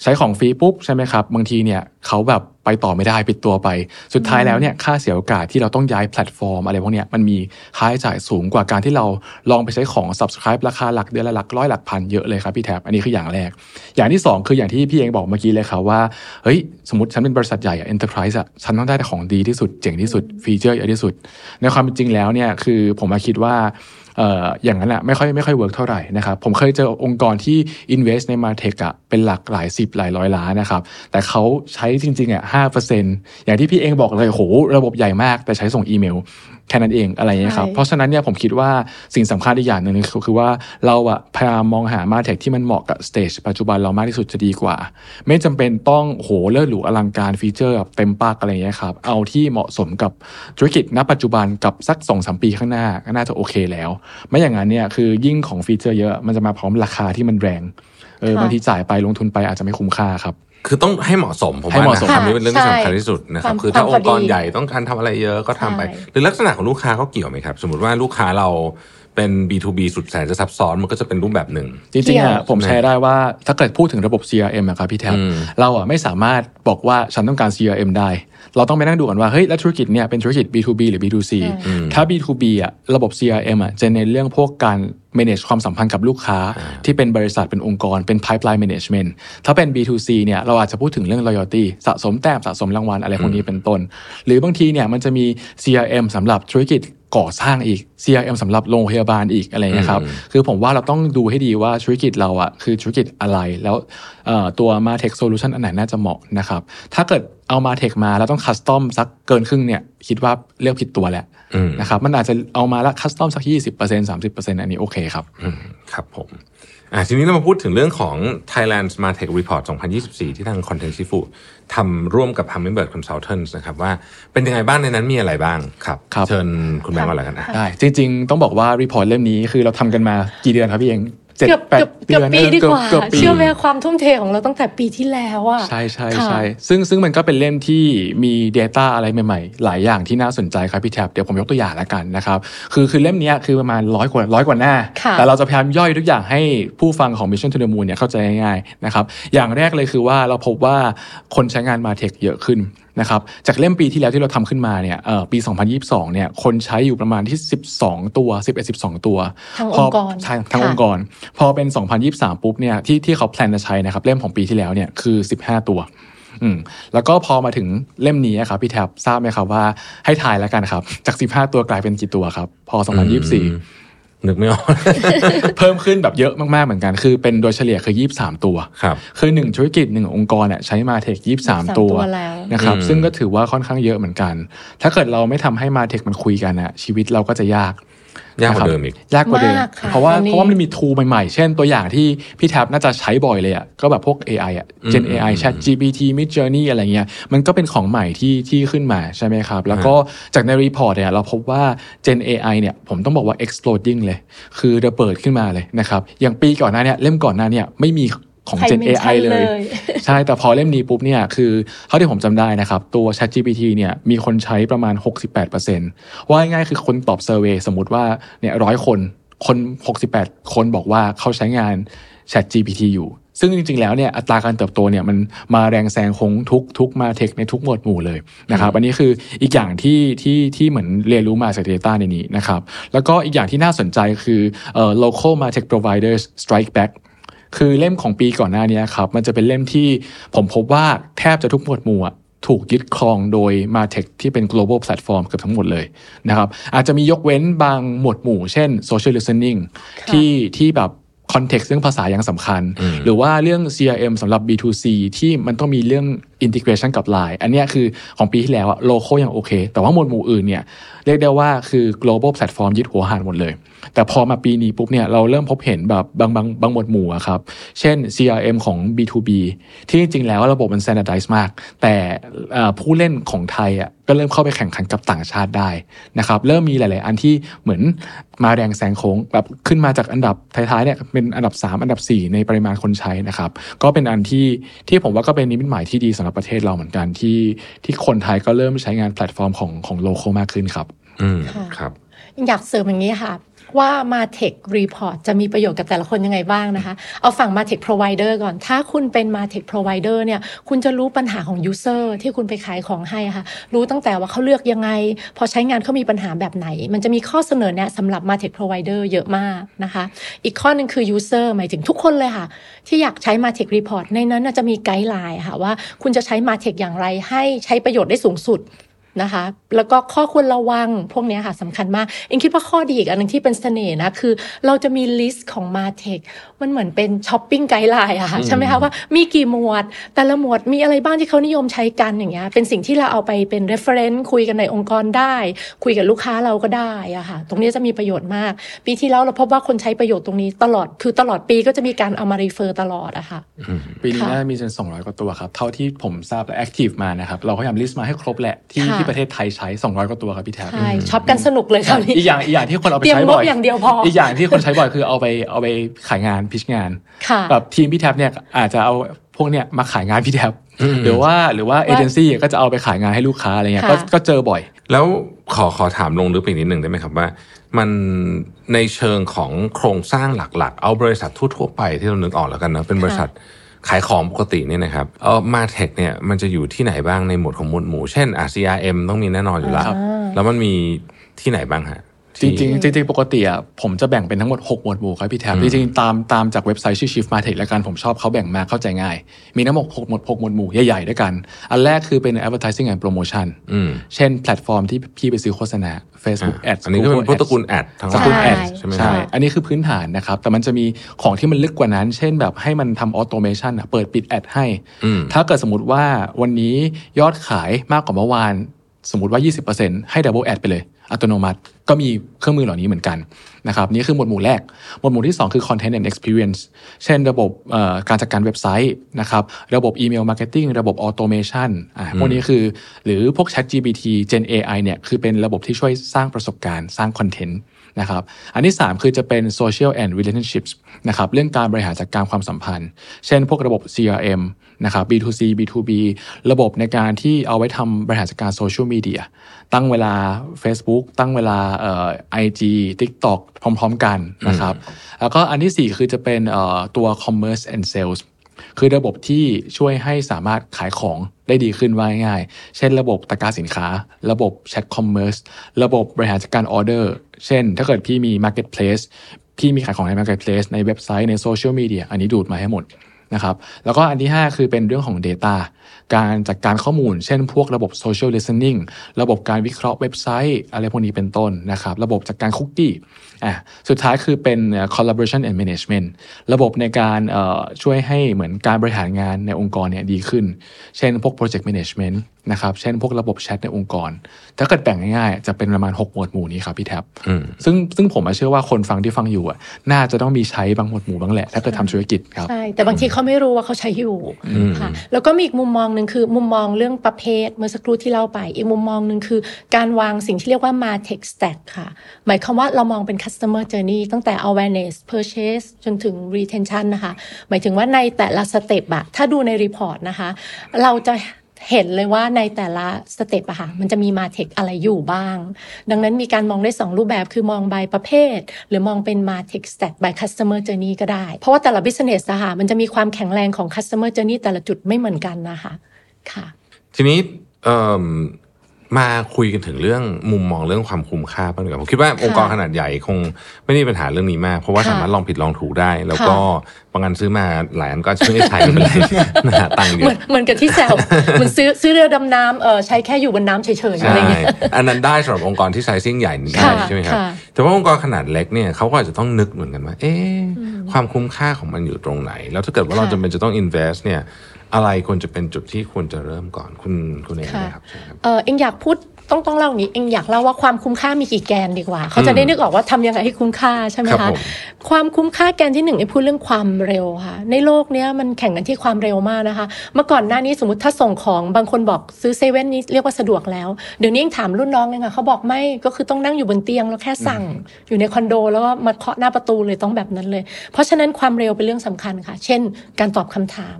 ใช้ของฟรีปุ๊บใช่ไหมครับบางทีเนี่ยเขาแบบ ไปต่อไม่ได้ปิดตัวไป สุดท้ายแล้วเนี่ยค่าเสียโอกาสที่เราต้องย้ายแพลตฟอร์มอะไรพวกเนี้ยมันมีค่าใช้จ่ายสูงกว่าการที่เราลองไปใช้ของ subscribe ราคาหลักเดือนละหลักร้อยหลักพันเยอะเลยครับพี่แท็บอันนี้คืออย่างแรก อย่างที่สองคืออย่างที่พี่เองบอกเมื่อกี้เลยครับว่าเฮ้ยสมมติฉันเป็นบริษัทใหญ่อะ enterprise อะฉันต้องได้แต่ของดีที่สุดเจ๋งที่สุด feature เยอะที่สุด ในความเป็นจริงแล้วเนี่ยคือผมมาคิดว่าเอย่างนั้นแหละไม่ค่อยไม่ค่อย work เท่าไหร่นะครับผมเคยเจอองค์กรที่ invest ใน Martech อะเป็นหลักหลายสิบหลายร้อยล้านนะครับแต่เขาใช้จริงๆอะห้าเปอร์เซ็นต์อย่างที่พี่เองบอกเลยโหระบบใหญ่มากแต่ใช้ส่งอีเมล แค่นั้นเองอะไรอย่างเงี้ยครับใช่เพราะฉะนั้นเนี่ยผมคิดว่าสิ่งสำคัญอีกอย่างหนึ่งคือคือว่าเราอะพยายามมองหา Martech ที่มันเหมาะกับ stage ปัจจุบันเรามากที่สุดจะดีกว่า ไม่จำเป็นต้องโหเลิศหรูอลังการ feature แบบเต็มปากอะไรอย่างเงี้ยครับ เอาที่เหมาะสมกับธุรกิจณปัจจุบันกับสักสองสามปีข้างหน้าก็น่าจะโอเคแล้ว ไม่อย่างนั้นเนี่ยคือยิ่งของฟีเจอร์เยอะมันจะมาพร้อมราคาที่มันแรงเออค่ะบางทีจ่ายไปลงทุนไปอาจจะไม่คุ้มค่าครับ คือต้องให้เหมาะสมผมให้ว่าเหมาะสมนะอันนี้เป็นเรื่องที่ใช่สำคัญที่สุดนะครับความคือถ้าความองค์กรพอดีใหญ่ต้องการทำอะไรเยอะก็ทำไปใช่หรือลักษณะของลูกค้าเขาเกี่ยวไหมครับ สมมติว่าลูกค้าเราเป็น B2B สุดแสนจะซับซ้อนมันก็จะเป็นรูปแบบหนึ่ง จริงๆเกี่ยอะวผมแชร์ได้ว่าถ้าเกิดพูดถึงระบบ CRM อะครับพี่แท็บอืมเราอะไม่สามารถบอกว่าฉันต้องการ CRM ได้ เราต้องไปนั่งดูก่อนว่าเฮ้ยแล้วธุรกิจเนี่ยเป็นธุรกิจ B2B หรือ B2C ถ้า B2B อะระบบ CRM อะจะในนเรื่องพวกการ manage ความสัมพันธ์กับลูกค้าที่เป็นบริษัทเป็นองค์กรเป็น pipeline management ถ้าเป็น B2C เนี่ยเราอาจจะพูดถึงเรื่อง loyalty สะสมแต้มสะสมรางวัลอะไรพวกนี้เป็นต้น หรือบางทีเนี่ยมันจะมี CRM สำหรับธุรกิจ ก่อสร้างอีก CRM สำหรับโรงพยาบาลอีกอะไรเงี้ยครับ คือผมว่าเราต้องดูให้ดีว่าธุรกิจเราอะคือธุรกิจอะไร แล้วเอ่อตัว Martech Solution อันไหนน่าจะเหมาะนะครับ ถ้าเกิดเอา Martech มาแล้วต้อง custom สักเกินครึ่งเนี่ยคิดว่าเลือกผิดตัวแหละอืมนะครับ มันอาจจะเอามาแล้ว custom สัก 20% 30%อันนี้โอเคครับอืมครับผม อะทีนี้เรามาพูดถึงเรื่องของ Thailand's Martech Report 2024 ที่ทาง Content s i f u ทำร่วมกับ Hummingbird Consultants นะครับว่าเป็นยังไงบ้างในนั้นมีอะไรบ้างครับครับเชิญคุณแบงค์ก่อนเลยกันนะได้ จริง ๆ ต้องบอกว่า report เล่มนี้คือเราทำกันมากี่เดือนครับพี่เองเจ็ดเกือบแปดเกือบเกือบปีเออดีกว่าเกือบปีเชื่อไหมความทุ่มเทของเราตั้งแต่ปีที่แล้วอะใช่ใช่ค่ะใช่ซึ่งซึ่งมันก็เป็นเล่มที่มี Data อะไรใหม่ๆ หลายอย่างที่น่าสนใจครับพี่แท็บเดี๋ยวผมยกตัวอย่างแล้วกันนะครับ คือคือเล่มเนี้ยคือประมาณร้อยกว่าร้อยกว่าหน้าค่ะแต่เราจะพยายามย่อยทุกอย่างให้ผู้ฟังของ Mission to the Moon เนี่ยเข้าใจง่ายๆนะครับอย่างแรกเลยคือว่าเราพบว่าคนใช้งานมาเทคเยอะขึ้น นะครับจากเล่มปีที่แล้วที่เราทำขึ้นมาเนี่ยเอ่อปี 2022 เนี่ยคนใช้อยู่ประมาณที่ 12 ตัว 11 12 ตัวทั้งพองค์กรใช่ทั้งค่ะองค์กร พอเป็น 2023 ปุ๊บเนี่ยที่ที่เขาแพลนจะใช้นะครับเล่มของปีที่แล้วเนี่ยคือ 15 ตัวอืมแล้วก็พอมาถึงเล่มนี้ครับพี่แท็บทราบไหมครับว่าให้ทายแล้วกันครับ จาก 15 ตัวกลายเป็นกี่ตัวครับ พอ 2024 นึกไม่ออก เพิ่มขึ้นแบบเยอะมาก ๆ เหมือนกัน คือเป็นโดยเฉลี่ยคือ 23 ตัว ครับ คือหนึ่งธุรกิจหนึ่งองค์กรเนี่ยใช้มาเทค23 ตัวตัวแล้วนะครับอืมซึ่งก็ถือว่าค่อนข้างเยอะเหมือนกัน ถ้าเกิดเราไม่ทำให้มาเทคมันคุยกันอะชีวิตเราก็จะยาก ยากกว่านะครับเดิมอีกยากกว่าเดิมมากค่ะเพราะว่าตอนนี้เพราะว่ามันมีทูใหม่ๆ เช่นตัวอย่างที่พี่แท็บน่าจะใช้บ่อยเลยอะก็แบบพวก AI อะ Gen อืม AI Chat GPT Mid Journey อะไรเงี้ยมันก็เป็นของใหม่ที่ที่ขึ้นมาใช่ไหมครับ แล้วก็จากในรีพอร์ตเนี่ยเราพบว่า Gen AI เนี่ยผมต้องบอกว่า exploding เลย คือระเบิดขึ้นมาเลยนะครับอย่างปีก่อนหน้าเนี่ยเล่มก่อนหน้าเนี่ยไม่มี ของใคร Gen เมนชั่น AI เลยเลย ใช่แต่พอเล่มนี้ปุ๊บเนี่ยคือเท่าที่ผมจำได้นะครับ ตัว ChatGPT เนี่ยมีคนใช้ประมาณ 68%ว่าง่ายๆคือคนตอบเซอร์เวยสมมติว่าเนี่ยร้อยคนคน 68 คนบอกว่าเขาใช้งาน ChatGPT อยู่ ซึ่งจริง ๆ แล้วเนี่ยอัตราการเติบโตเนี่ยมันมาแรงแซงคงทุกทุกมาเทคในทุกหมวดหมู่เลยนะครับอันนี้คืออีกอย่างที่ที่ที่เหมือนเรียนรู้มาจาก Data ในนี้นะครับแล้วก็อีกอย่างที่น่าสนใจคือเอ่อ local martech providers strike back คือเล่มของปีก่อนหน้านี้ครับ มันจะเป็นเล่มที่ผมพบว่าแทบจะทุกหมวดหมู่อะถูกยึดครองโดย Martech ที่เป็น global platform เกือบทั้งหมดเลยนะครับ อาจจะมียกเว้นบางหมวดหมู่ เช่น social listening ที่ที่แบบ context เรื่องภาษายังสำคัญ หรือว่าเรื่อง CRM สำหรับ B2C ที่มันต้องมีเรื่อง integration กับ Line อันเนี้ยคือของปีที่แล้วอะ local ยังโอเค แต่ว่าหมวดหมู่อื่นเนี่ย เรียกได้ว่าคือ global platform ยึดหัวหานหมดเลย แต่พอมาปีนี้ปุ๊บเนี่ยเราเริ่มพบเห็นแบบบางบางบางหมวดหมู่อะครับ เช่น CRM ของ B2B ที่จริงๆแล้วระบบมัน standardize มาก แต่เอ่อผู้เล่นของไทยอะก็เริ่มเข้าไปแข่งขันกับต่างชาติได้นะครับ เริ่มมีหลาย ๆ อันที่เหมือนมาแรงแซงโค้งแบบขึ้นมาจากอันดับท้าย ๆ เนี่ยเป็นอันดับ 3 อันดับ 4 ในปริมาณคนใช้นะครับ ก็เป็นอันที่ที่ผมว่าก็เป็นนิมิตหมายที่ดีสำหรับประเทศเราเหมือนกันที่ที่คนไทยก็เริ่มใช้งานแพลตฟอร์มของของ local มากขึ้นครับ อืมค่ะครับ อยากเสริมอย่างนี้ค่ะ ว่า Martech Report จะมีประโยชน์กับแต่ละคนยังไงบ้างนะคะ เอาฝั่ง Martech provider ก่อน ถ้าคุณเป็น Martech provider เนี่ย คุณจะรู้ปัญหาของ user ที่คุณไปขายของให้ค่ะ รู้ตั้งแต่ว่าเขาเลือกยังไง พอใช้งานเขามีปัญหาแบบไหน มันจะมีข้อเสนอแนะสำหรับ Martech provider เยอะมากนะคะ อีกข้อหนึ่งคือ user หมายถึงทุกคนเลยค่ะ ที่อยากใช้ Martech Report ในนั้นจะมี guideline ค่ะว่าคุณจะใช้ Martech อย่างไรให้ใช้ประโยชน์ได้สูงสุด นะคะ แล้วก็ข้อควรระวังพวกเนี้ยค่ะสำคัญมากเองคิดว่าข้อดีอีกอันหนึ่งที่เป็นเสน่ห์นะ คือเราจะมี list ของ Martech มันเหมือนเป็น shopping guideline อะค่ะใช่ไหมคะว่ามีกี่หมวด แต่ละหมวดมีอะไรบ้างที่เขานิยมใช้กันอย่างเงี้ยเป็นสิ่งที่เราเอาไปเป็น reference คุยกันในองค์กรได้ คุยกับลูกค้าเราก็ได้อะค่ะ ตรงนี้จะมีประโยชน์มาก ปีที่แล้วเราพบว่าคนใช้ประโยชน์ตรงนี้ตลอดคือตลอดปีก็จะมีการเอามา refer ตลอดอะค่ะปีนี้ค่ะน่าจะมีจน200กว่าตัวครับเท่าที่ผมทราบและ active มานะครับเราพยายาม list มาให้ครบแหละที่ค่ะที่ประเทศไทยใช้ 200 กว่าตัวครับพี่แท็บใช่ช็อปกันสนุกเลยคราวนี้อีกอย่างอีกอย่างที่คนเอาไปเตรียมใช้งบ่บอยอย่างเดียวพออีกอย่างที่คนใช้บ่อยคือเอาไปเอาไปขายงาน pitch งานค่ะแบบทีมพี่แท็บเนี่ยอาจจะเอาพวกเนี่ยมาขายงานพี่แท็บหรือว่าหรือว่าเอเจนซี่ก็จะเอาไปขายงานให้ลูกค้าอะไรเงี้ยก็ค่ะก็เจอบ่อย แล้วขอขอถามลงลึกไปอีกนิดหนึ่งได้ไหมครับว่า มันในเชิงของโครงสร้างหลักๆ เอาบริษัททั่วๆไปที่เรานึกออกแล้วกันเนอะเป็นบริษัท ขายของปกติเนี่ยนะครับเออมาเทคเนี่ยมันจะอยู่ที่ไหนบ้างในหมวดของหมวดหมู่ เช่นอะ CRM ต้องมีแน่นอนอยู่แล้วครับแล้วมันมีที่ไหนบ้างฮะ จริงๆจริงๆปกติอะผมจะแบ่งเป็นทั้งหมด 6 หมวดหมู่ครับพี่แท็บจริงๆตามตามจากเว็บไซต์ชื่อ Shift Martech แล้วกันผมชอบเขาแบ่งมาเข้าใจง่าย มีทั้งหมด6หมวด6หมวดหมู่ใหญ่ๆด้วยกัน อันแรกคือเป็น advertising and promotion อืมเช่นแพลตฟอร์มที่พี่ไปซื้อโฆษณา Facebook อะ Ads อันนี้ก็เป็น Google Ads พวกตระกูล Adทั้งหลาย Google Ad ใช่ไหมใช่ครับอันนี้คือพื้นฐานนะครับ แต่มันจะมีของที่มันลึกกว่านั้น เช่นแบบให้มันทำ automation เปิดปิด ad ให้อืมถ้าเกิดสมมติว่าวันนี้ยอดขายมากกว่าเมื่อวานสมมติว่า 20%ให้ double ad ไปเลย อัตโนมัติ ก็มีเครื่องมือเหล่านี้เหมือนกันนะครับนี่คือหมวดหมู่แรก หมวดหมู่ที่ 2 คือ Content and Experience เช่นระบบเอ่อการจัดการเว็บไซต์นะครับระบบ email marketing ระบบ automation อ่าพวกนี้คือ หรือพวก Chat GPT Gen AI เนี่ยคือเป็นระบบที่ช่วยสร้างประสบการณ์สร้างคอนเทนต์นะครับอันที่ 3 คือจะเป็น Social and Relationships นะครับเรื่องการบริหารจัดการความสัมพันธ์ เช่นพวกระบบ CRM นะครับ B2C B2B ระบบในการที่เอาไว้ทำบริหารจัดการโซเชียลมีเดียตั้งเวลา Facebook ตั้งเวลาเอ่อ IG TikTok พร้อมๆกันนะครับ แล้วก็อันที่ 4 คือจะเป็นเอ่อตัว Commerce and Sales คือระบบที่ช่วยให้สามารถขายของได้ดีขึ้นว่าง่ายๆเช่นระบบตะกร้าสินค้า ระบบ chat commerce ระบบบริหารจัดการออเดอร์ เช่น ถ้าเกิดพี่มี Marketplace พี่มีขายของใน Marketplace ในเว็บไซต์ในโซเชียลมีเดียอันนี้ดูดมาให้หมด นะครับแล้วก็อันที่ 5 คือเป็นเรื่องของ Data การจัดการข้อมูล เช่นพวกระบบ Social Listening ระบบการวิเคราะห์เว็บไซต์ อะไรพวกนี้เป็นต้นนะครับ ระบบจัดการคุกกี้อะสุดท้ายคือเป็นเอ่อ collaboration and management ระบบในการเอ่อช่วยให้เหมือนการบริหารงานในองค์กรเนี่ยดีขึ้น เช่นพวก project management นะครับเช่นพวกระบบแชทในองค์กร ถ้าเกิดแบ่งง่ายๆ จะเป็นประมาณ 6 หมวดหมู่นี้ครับพี่แท็บซึ่งซึ่งผมอะเชื่อว่าคนฟังที่ฟังอยู่อะน่าจะต้องมีใช้บางหมวดหมู่บ้างแหละ ถ้าเกิดทำธุรกิจครับใช่แต่บางทีเขาไม่รู้ว่าเขาใช้อยู่ค่ะแล้วก็มีอีกมุมมองหนึ่งคือมุมมองเรื่องประเภทเมื่อสักครู่ที่เล่าไป อีกมุมมองหนึ่งคือการวางสิ่งที่เรียกว่า Martech Stack ค่ะ หมายความว่าเรามองเป็น customer journey ตั้งแต่ awareness purchase จนถึง retention นะคะ หมายถึงว่าในแต่ละ step อะถ้าดูใน report นะคะ เราจะเห็นเลยว่าในแต่ละ step อะค่ะมันจะมี Martech อะไรอยู่บ้าง ดังนั้นมีการมองได้ 2 รูปแบบคือมอง by ประเภท หรือมองเป็น Martech Stack by Customer Journey ก็ได้ เพราะว่าแต่ละ business อะค่ะมันจะมีความแข็งแรงของ Customer Journey แต่ละจุดไม่เหมือนกันนะคะ ค่ะ ทีนี้เอิ่มมาคุยกันถึงเรื่องมุมมองเรื่องความคุ้มค่าบ้างดีกว่าผมคิดว่าองค์กรขนาดใหญ่คงไม่ได้มีปัญหาเรื่องนี้มาก เพราะว่าค่ะสามารถลองผิดลองถูกได้ แล้วค่ะก็บางอันซื้อมาหลายอันก็อาจจะไม่ได้ใช้ไม่เป็นไรนะฮะตังค์เดียเหวมือนเหมือนกับที่แซวเหมือนซื้อซื้อเรือดำน้ำเออใช้แค่อยู่บนน้ำเฉยๆอะไรใช่เงี้ยอันนั้นได้สำหรับองค์กรที่ไซซิ่งใหญ่ได้ค่ะใช่ไหมครับค่ะแต่ว่าองค์กรขนาดเล็กเนี่ยเขาก็อาจจะต้องนึกเหมือนกันว่าเอ๊ะความคุ้มค่าของมันอยู่ตรงไหน แล้วถ้าเกิดว่าเราค่ะจำเป็นจะต้อง invest เนี่ย อะไรควรจะเป็นจุดที่ควรจะเริ่มก่อนคุณคุณเองค่ะนะครับใช่ครับเออเอ็งอยากพูดต้องต้องเล่าอย่างนี้เอ็งอยากเล่าว่าความคุ้มค่ามีกี่แกนดีกว่า เขาจะได้นึกออกว่าทำยังไงให้คุ้มค่าใช่ไหมครัคะบผมความคุ้มค่าแกนที่หนึ่งเอ็งพูดเรื่องความเร็วค่ะ ในโลกเนี้ยมันแข่งกันที่ความเร็วมากนะคะ เมื่อก่อนหน้านี้สมมติถ้าส่งของบางคนบอกซื้อเซเว่นนี้เรียกว่าสะดวกแล้ว เดี๋ยวนี้เอ็งถามรุ่นน้องเองอะเขาบอกไม่ก็คือต้องนั่งอยู่บนเตียงแล้วแค่สั่งอยู่ในคอนโดแล้วก็มาเคาะหน้าประตูเลยต้องแบบนั้นเลย เพราะฉะนั้นความเร็วเป็นเรื่องสำคัญค่ะ เช่น การตอบคำถาม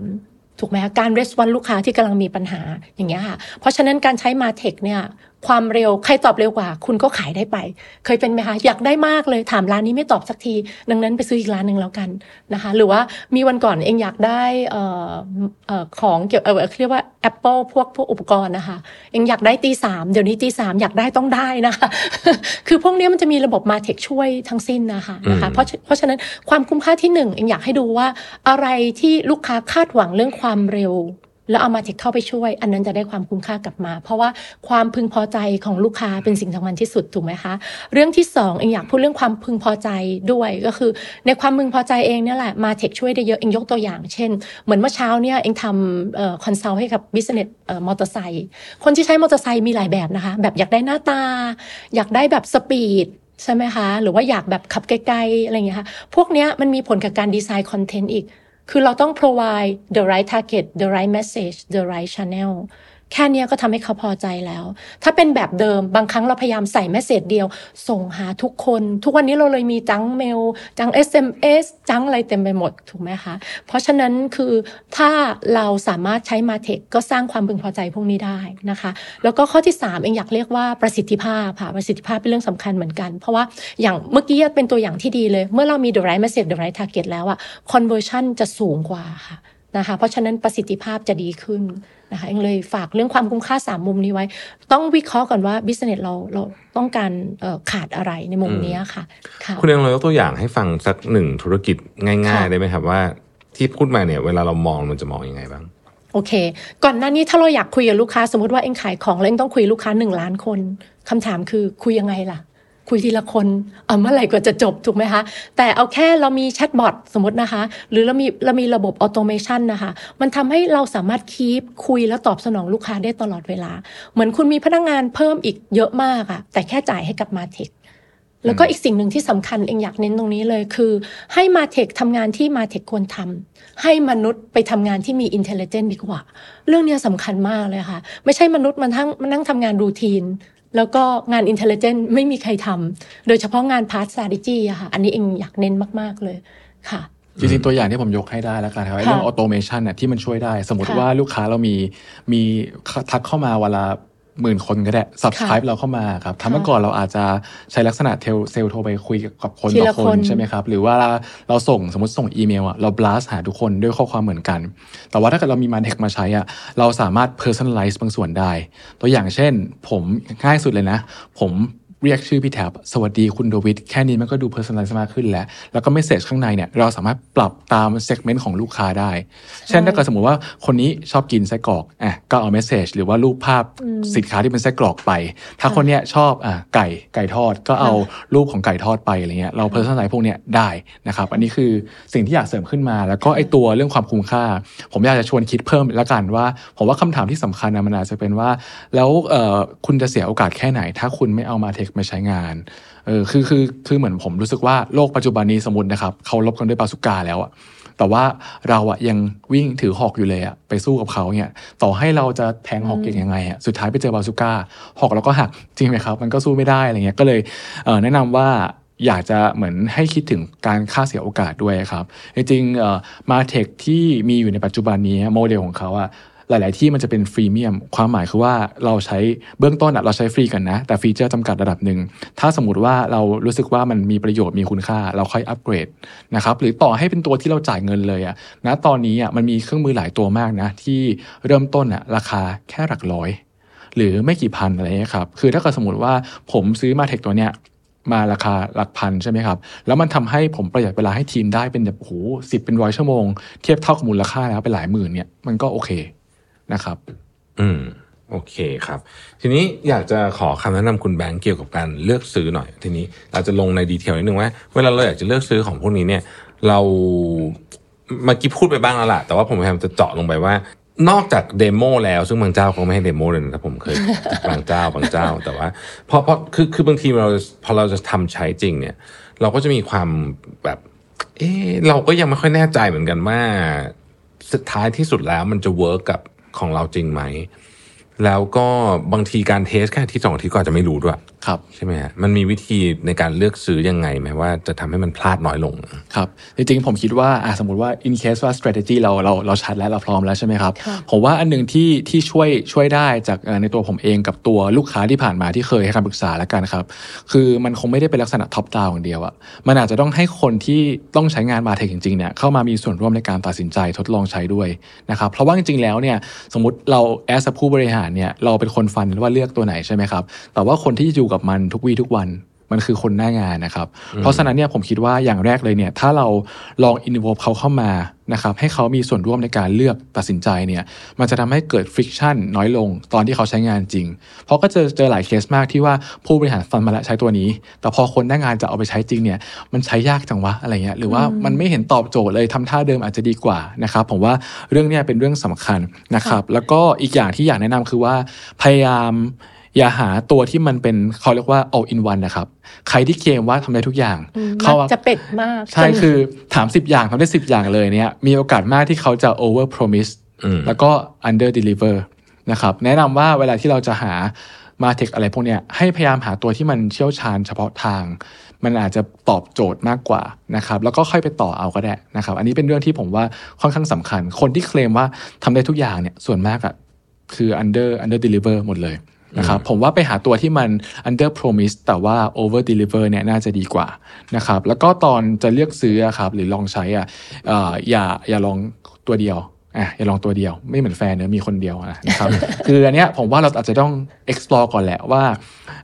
ถูกไหมคะการ response ลูกค้าที่กำลังมีปัญหาอย่างเงี้ยค่ะ เพราะฉะนั้นการใช้มาเทคเนี่ย ความเร็วใครตอบเร็วกว่า คุณก็ขายได้ไป เคยเป็นไหมคะอยากได้มากเลยถามร้านนี้ไม่ตอบสักที ดังนั้นไปซื้ออีกร้านหนึ่งแล้วกันนะคะ หรือว่ามีวันก่อนเองอยากได้เอ่อเอ่อของเกี่ยวเอ่อเรียกว่า Apple พวกพวกอุปกรณ์นะคะ เองอยากได้ตีสามเดี๋ยวนี้ตีสามอยากได้ต้องได้นะคะคือพวกเนี้ยมันจะมีระบบ Martech ช่วยทั้งสิ้นนะคะนะคะเพราะเพราะฉะนั้นความคุ้มค่าที่หนึ่งเองอยากให้ดูว่าอะไรที่ลูกค้าคาดหวังเรื่องความเร็ว แล้วเอา Martech เข้าไปช่วย อันนั้นจะได้ความคุ้มค่ากลับมา เพราะว่าความพึงพอใจของลูกค้าเป็นสิ่งสำคัญที่สุดถูกไหมคะ เรื่องที่สองเองอยากพูดเรื่องความพึงพอใจด้วยก็คือ ในความพึงพอใจเองเนี่ยแหละ Martech ช่วยได้เยอะเองยกตัวอย่าง เช่น เหมือนเมื่อเช้าเนี่ยเองทำ consult ให้กับ businessมอเตอร์ไซค์คนที่ใช้มอเตอร์ไซค์มีหลายแบบนะคะ แบบอยากได้หน้าตา อยากได้แบบ speed ใช่ไหมคะ หรือว่าอยากแบบขับไกลๆอะไรอย่างเงี้ยค่ะ พวกเนี้ยมันมีผลกับการดีไซน์คอนเทนต์อีก คือเราต้อง provide the right target the right message the right channel แค่นี้ก็ทำให้เขาพอใจแล้ว ถ้าเป็นแบบเดิมบางครั้งเราพยายามใส่ message เดียว ส่งหาทุกคน ทุกวันนี้เราเลยมี junk mail junk SMS junk อะไรเต็มไปหมดถูกไหมคะ เพราะฉะนั้นคือถ้าเราสามารถใช้ Martech ก็สร้างความพึงพอใจพวกนี้ได้นะคะ แล้วก็ข้อที่ 3 เองอยากเรียกว่าประสิทธิภาพค่ะประสิทธิภาพเป็นเรื่องสำคัญเหมือนกัน เพราะว่าอย่างเมื่อกี้เป็นตัวอย่างที่ดีเลย เมื่อเรามี the right message the right target แล้วอะ conversion จะสูงกว่าค่ะนะคะเพราะฉะนั้นประสิทธิภาพจะดีขึ้น นะคะเองเลยฝากเรื่องความคุ้มค่าสามมุมนี้ไว้ ต้องวิเคราะห์ก่อนว่า business เราเราต้องการขาดอะไรในมุมนี้ค่ะค่ะคุณเองเรายกตัวอย่างให้ฟังสักหนึ่งธุรกิจง่ายๆค่ะได้ไหมครับว่าที่พูดมาเนี่ยเวลาเรามองมันจะมองยังไงบ้างโอเค ก่อนหน้านี้ถ้าเราอยากคุยกับลูกค้าสมมติว่าเองขายของแล้วเองต้องคุยลูกค้าหนึ่งล้านคนคำถามคือคุยยังไงล่ะ คุยทีละคนเอาเมื่อไหร่กว่าจะจบถูกไหมคะ แต่เอาแค่เรามี chatbot สมมตินะคะ หรือเรามีเรามีระบบ automation นะคะ มันทำให้เราสามารถ keep คุยแล้วตอบสนองลูกค้าได้ตลอดเวลา เหมือนคุณมีพนักงานเพิ่มอีกเยอะมากอะแต่แค่จ่ายให้กับ Martechแล้วก็อีกสิ่งหนึ่งที่สำคัญเองอยากเน้นตรงนี้เลยคือ ให้ Martech ทำงานที่ Martech ควรทำให้มนุษย์ไปทำงานที่มี intelligent ดีกว่า เรื่องเนี้ยสำคัญมากเลยค่ะ ไม่ใช่มนุษย์วันทั้งวันนั่งทำงาน routine แล้วก็งาน intelligent ไม่มีใครทำโดยเฉพาะงานพาร์ท strategy อะค่ะ อันนี้เองอยากเน้นมากๆเลยค่ะจริงๆ ตัวอย่างที่ผมยกให้ได้แล้วกันครับไอ้เรื่อง automation เนี่ยที่มันช่วยได้ สมมติค่ะว่าลูกค้าเรามีมีทักเข้ามาเวลา หมื่นคนก็ได้ subscribe เราเข้ามาครับทำเมื่อก่อนเราอาจจะใช้ลักษณะเทลเซลโทรไปคุยกับคนทีต่อละคคนนใช่ไหมครับ หรือว่าเราส่งสมมติส่งอีเมลอะเรา blast หาทุกคนด้วยข้อความเหมือนกัน แต่ว่าถ้าเกิดเรามีมันเทคมาใช้อะเราสามารถ personalize บางส่วนได้ ตัวอย่างเช่น ผมง่ายสุดเลยนะ ผม เรียกชื่อพี่แท็บสวัสดีคุณโดวิดแค่นี้มันก็ดู personalize มากขึ้นแล้ว แล้วก็ message ข้างในเนี่ยเราสามารถปรับตาม segment ของลูกค้าได้ เช่นถ้าเกิดสมมติว่าคนนี้ชอบกินไส้กรอกอะก็เอา message หรือว่ารูปภาพสินค้าที่เป็นไส้กรอกไป ถ้าคนเนี้ยชอบอะไก่ไก่ทอดก็เอารูปของไก่ทอดไปอะไรเงี้ยเรา personalize พวกเนี้ยได้นะครับอันนี้คือสิ่งที่อยากเสริมขึ้นมา แล้วก็ไอตัวเรื่องความคุ้มค่า ผมอยากจะชวนคิดเพิ่มแล้วกันว่า ผมว่าคำถามที่สำคัญนะมันอาจจะเป็นว่า แล้วเอ่อคุณจะเสียโอกาสแค่ไหน ถ้าคุณไม่เอามาเทคมาใช้งานเออคือคือคือเหมือนผมรู้สึกว่าโลกปัจจุบันนี้สมมตินะครับเขาลบกันด้วยบาสุกาแล้วอะแต่ว่าเราอะยังวิ่งถือหอกอยู่เลยอะไปสู้กับเขาเนี่ยต่อให้เราจะแทงหอกเก่งยังไงอะสุดท้ายไปเจอบาสุก้าหอกเราก็หักจริงไหมครับ มันก็สู้ไม่ได้อะไรเงี้ยก็เลยเแนะนำว่าอยากจะเหมือนให้คิดถึงการค่าเสียโอกาสด้วยครับ จริงๆเอ่อมาเทคที่มีอยู่ในปัจจุบันนี้โมเดลของเขาอะ หลาย ๆ ที่มันจะเป็นฟรีเมียม ความหมายคือว่าเราใช้เบื้องต้นเราใช้ฟรีกันนะ แต่ฟีเจอร์จำกัดระดับหนึ่ง ถ้าสมมติว่าเรารู้สึกว่ามันมีประโยชน์มีคุณค่า เราค่อยอัปเกรดนะครับ หรือต่อให้เป็นตัวที่เราจ่ายเงินเลยอะตอนนี้อะมันมีเครื่องมือหลายตัวมากนะ ที่เริ่มต้นอะราคาแค่หลักร้อย หรือไม่กี่พันอะไรเงี้ครับ คือถ้าเกิดสมมติว่าผมซื้อมาเทคตัวเนี้ยมาราคาหลักพันใช่ไหมครับ แล้วมันทำให้ผมประหยัดเวลาให้ทีมได้เป็นแบบโอ้โหสิบเป็นร้อยชั่วโมง เทียบเท่ากับมูลค่าแล้วเป็นหลายหมื่นเนี่ย มันก็โอเค นะครับ อืมโอเคครับ ทีนี้อยากจะขอคำแนะนำคุณแบงค์เกี่ยวกับการเลือกซื้อหน่อย ทีนี้เราจะลงใน detail นิดนึงว่าเวลาเราอยากจะเลือกซื้อของพวกนี้เนี่ย เราเมื่อกี้พูดไปบ้างแล้วล่ะ แต่ว่าผมพยายามจะเจาะลงไปว่า นอกจาก demo แล้วซึ่งบางเจ้าเขาไม่ให้ demo เลยนะผมเคยบางเจ้าบางเจ้า แต่ว่าเพราะเพราะคือคือบางทีเราพอเราจะทำใช้จริง เนี่ย เราก็จะมีความแบบ เออเราก็ยังไม่ค่อยแน่ใจเหมือนกันว่าสุดท้ายที่สุดแล้วมันจะ work กับ ของเราจริงไหม แล้วก็บางทีการ test แค่ที่สองที่ก็อาจจะไม่รู้ด้วย ครับใช่ไหมฮะมันมีวิธีในการเลือกซื้อยังไงไหมว่าจะทำให้มันพลาดน้อยลงครับจริงๆผมคิดว่าอะสมมติว่า in case ว่า strategy เราเราเราชัดแล้วเราพร้อมแล้วใช่ไหมครับค่ะผมว่าอันหนึ่งที่ที่ช่วยช่วยได้จากเอ่อในตัวผมเองกับตัวลูกค้าที่ผ่านมาที่เคยให้คำปรึกษาแล้วกันครับ คือมันคงไม่ได้เป็นลักษณะ top-down อย่างเดียวอะมันอาจจะต้องให้คนที่ต้องใช้งานมาเทคจริงๆเนี่ยเข้ามามีส่วนร่วมในการตัดสินใจทดลองใช้ด้วยนะครับเพราะว่าจริงๆแล้วเนี่ยสมมติเราแอสผู้บริหารเนี่ยเราเป็นคนฟันว่าเลือกตัวไหนใช่ไหมครับแต่ว่าคนที่อยู่กับมันทุกวี่ทุกวันมันคือคนหน้างานนะครับ เพราะฉะนั้นเนี่ยผมคิดว่าอย่างแรกเลยเนี่ยถ้าเราลองอิน v ว l เขาเข้ามานะครับให้เขามีส่วนร่วมในการเลือกตัดสินใจเนี่ยมันจะทำให้เกิดฟริ c ชันน้อยลงตอนที่เขาใช้งานจริง เพราะก็เจอเจอหลายเคสมากที่ว่าผู้บริหารฟันมาแล้วใช้ตัวนี้ แต่พอคนหน้างานจะเอาไปใช้จริงเนี่ยมันใช้ยากจังวะอะไรเงี้ยหรือว่ามันไม่เห็นตอบโจทย์เลยทำท่าเดิมอาจจะดีกว่านะครับผมว่าเรื่องเนี้ยเป็นเรื่องสำคัญนะครับแล้วก็อีกอย่างที่อยากแนะนำคือว่าพยายาม อย่าหาตัวที่มันเป็นเขาเรียกว่า all in one นะครับ ใครที่เคลมว่าทำได้ทุกอย่างเขาเขาจะเป็ดมาก ใช่คือถาม10อย่างทำได้10อย่างเลยเนี่ย มีโอกาสมากที่เขาจะ over promise อืมแล้วก็ under deliver นะครับ แนะนำว่าเวลาที่เราจะหามาเทคอะไรพวกเนี้ยให้พยายามหาตัวที่มันเชี่ยวชาญเฉพาะทาง มันอาจจะตอบโจทย์มากกว่านะครับ แล้วก็ค่อยไปต่อเอาก็ได้นะครับ อันนี้เป็นเรื่องที่ผมว่าค่อนข้างสำคัญ คนที่เคลมว่าทำได้ทุกอย่างเนี่ยส่วนมากอะคือ under under deliver หมดเลย นะครับผมว่าไปหาตัวที่มัน under promise แต่ว่า over deliver เนี่ยน่าจะดีกว่านะครับแล้วก็ตอนจะเลือกซื้ออะครับหรือลองใช้อะเอ่ออย่าอย่าลองตัวเดียว อะอย่าลองตัวเดียวไม่เหมือนแฟนเนอะมีคนเดียวอะนะครับ คืออันเนี้ยผมว่าเราอาจจะต้อง explore ก่อนแหละว่า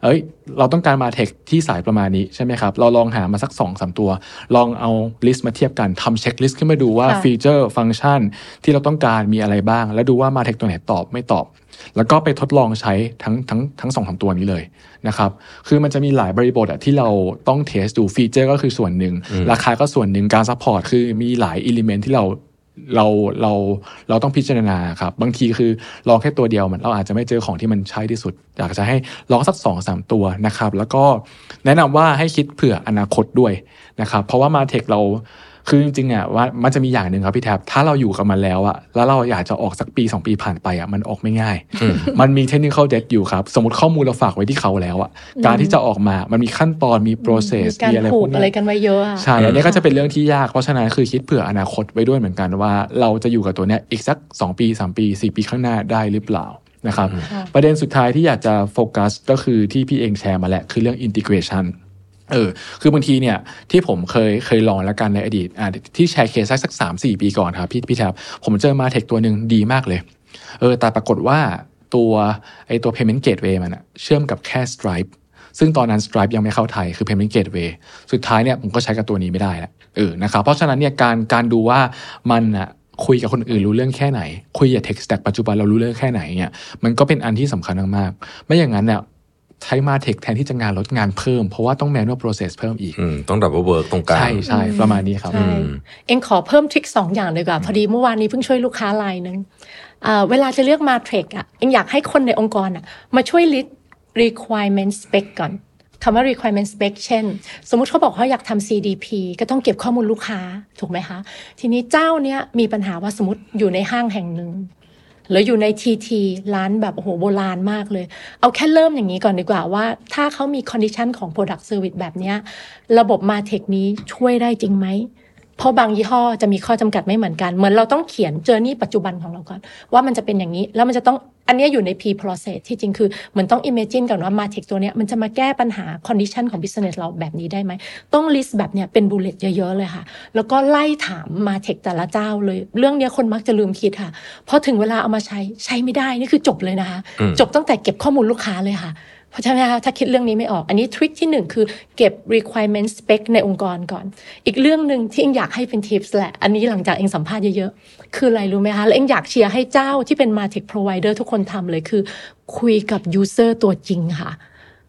เอ้ย เราต้องการ Martech ที่สายประมาณนี้ใช่ไหมครับ เราลองหามาสักสองสามตัว ลองเอา list มาเทียบกันทำ checklist ขึ้นมาดูว่าค่ะฟีเจอร์ฟังก์ชัน ที่เราต้องการมีอะไรบ้าง แล้วดูว่า Martech ตัวไหนตอบไม่ตอบ แล้วก็ไปทดลองใช้ทั้งทั้งทั้งสองสามตัวนี้เลยนะครับคือมันจะมีหลายบริบทอะที่เราต้อง test ดูฟีเจอร์ก็คือส่วนหนึ่งราคาก็ส่วนหนึ่งการ support คือมีหลาย element ที่เรา เราเราเราต้องพิจารณาครับ บางทีคือลองแค่ตัวเดียวมันเราอาจจะไม่เจอของที่มันใช่ที่สุด อยากจะให้ลองสักสองสามตัวนะครับ แล้วก็แนะนำว่าให้คิดเผื่ออนาคตด้วยนะครับ เพราะว่า Martech เรา คือจริงๆอะว่ามันจะมีอย่างหนึ่งครับพี่แท็บถ้าเราอยู่กับมันแล้วอะแล้วเราอยากจะออกสักปี 2 ปีผ่านไปอะมันออกไม่ง่าย มันมีเทคนิคเด็ดอยู่ครับ สมมติข้อมูลเราฝากไว้ที่เขาแล้วอะการที่จะออกมามันมีขั้นตอนมี process มีการมีอะไรผูพวกกอะไรเนี้ยกันไว้เยอะอะใช่อันนี้ก็จะเป็นเรื่องที่ยากเพราะฉะนั้นคือคิดเผื่ออนาคตไว้ด้วยเหมือนกันว่า เราจะอยู่กับตัวเนี้ยอีกสัก 2 ปี 3 ปี 4 ปีข้างหน้าได้หรือเปล่านะครับประเด็นสุดท้ายที่อยากจะโฟกัสก็คือที่พี่เองแชร์มาแหละคือเรื่อง integration เออ คือบางทีเนี่ยที่ผมเคยเคยลองแล้วกันในอดีตอ่าที่แชร์เคสสักสามสี่ปีก่อนครับพี่พี่แทบผมเจอมาเทคตัวหนึ่งดีมากเลย เออ แต่ปรากฏว่าตัวไอตัว payment gateway มันอะเชื่อมกับแค่ Stripe ซึ่งตอนนั้น Stripe ยังไม่เข้าไทย คือ payment gateway สุดท้ายเนี่ยผมก็ใช้กับตัวนี้ไม่ได้แล้วเออนะครับ เพราะฉะนั้นเนี่ยการการดูว่ามันอะคุยกับคนอื่นรู้เรื่องแค่ไหน คุยกับ tech stack ปัจจุบันเรารู้เรื่องแค่ไหนเนี่ยมันก็เป็นอันที่สำคัญมากๆไม่อย่างนั้นเนี่ย ใช้ Martech แทนที่จะงานลดงานเพิ่ม เพราะว่าต้อง manual process เพิ่มอีกอืมต้อง double work ตรงกลาง ใช่ใช่ประมาณนี้ครับใช่เองขอเพิ่ม trick สองอย่างเลยกว่าพอดีเมื่อวานนี้เพิ่งช่วยลูกค้ารายหนึ่งอ่าเวลาจะเลือกมาเทรกอะเองอยากให้คนในองค์กรอะมาช่วย list requirement spec ก่อนคำว่า requirement spec เช่น สมมุติเขาบอกเขาอยากทำ CDP ก็ต้องเก็บข้อมูลลูกค้า ถูกไหมคะ ทีนี้เจ้าเนี้ยมีปัญหาว่าสมมติอยู่ในห้างแห่งหนึ่ง หรืออยู่ในทีทีร้านแบบโอ้โหโบราณมากเลย เอาแค่เริ่มอย่างนี้ก่อนดีกว่าว่า ถ้าเขามี condition ของ Product Service แบบนี้ระบบมาเทคนี้ช่วยได้จริงไหม เพราะบางยี่ห้อจะมีข้อจำกัดไม่เหมือนกัน เหมือนเราต้องเขียนเจอร์นี่ปัจจุบันของเราก่อน ว่ามันจะเป็นอย่างนี้แล้วมันจะต้องอันเนี้ยอยู่ใน P process ที่จริงคือเหมือนต้อง imagine ก่อนว่ามาเทคตัวเนี้ยมันจะมาแก้ปัญหา condition ของ business เราแบบนี้ได้ไหม ต้อง list แบบเนี้ยเป็น bullet เยอะๆเลยค่ะ แล้วก็ไล่ถามมาเทคแต่ละเจ้าเลย เรื่องเนี้ยคนมักจะลืมคิดค่ะพอถึงเวลาเอามาใช้ใช้ไม่ได้นี่คือจบเลยนะคะ จบตั้งแต่เก็บข้อมูลลูกค้าเลยค่ะเพ ราะฉะนั้นนะคะถ้าคิดเรื่องนี้ไม่ออก อันนี้ทริคที่หนึ่งคือเก็บ requirement spec ในองค์กรก่อน อีกเรื่องหนึ่งที่เองอยากให้เป็น tips แหละ อันนี้หลังจากเองสัมภาษณ์เยอะๆ คืออะไรรู้ไหมคะ แล้วเองอยากเชียร์ให้เจ้าที่เป็น martech provider ทุกคนทำเลยคือ คุยกับ user ตัวจริงค่ะ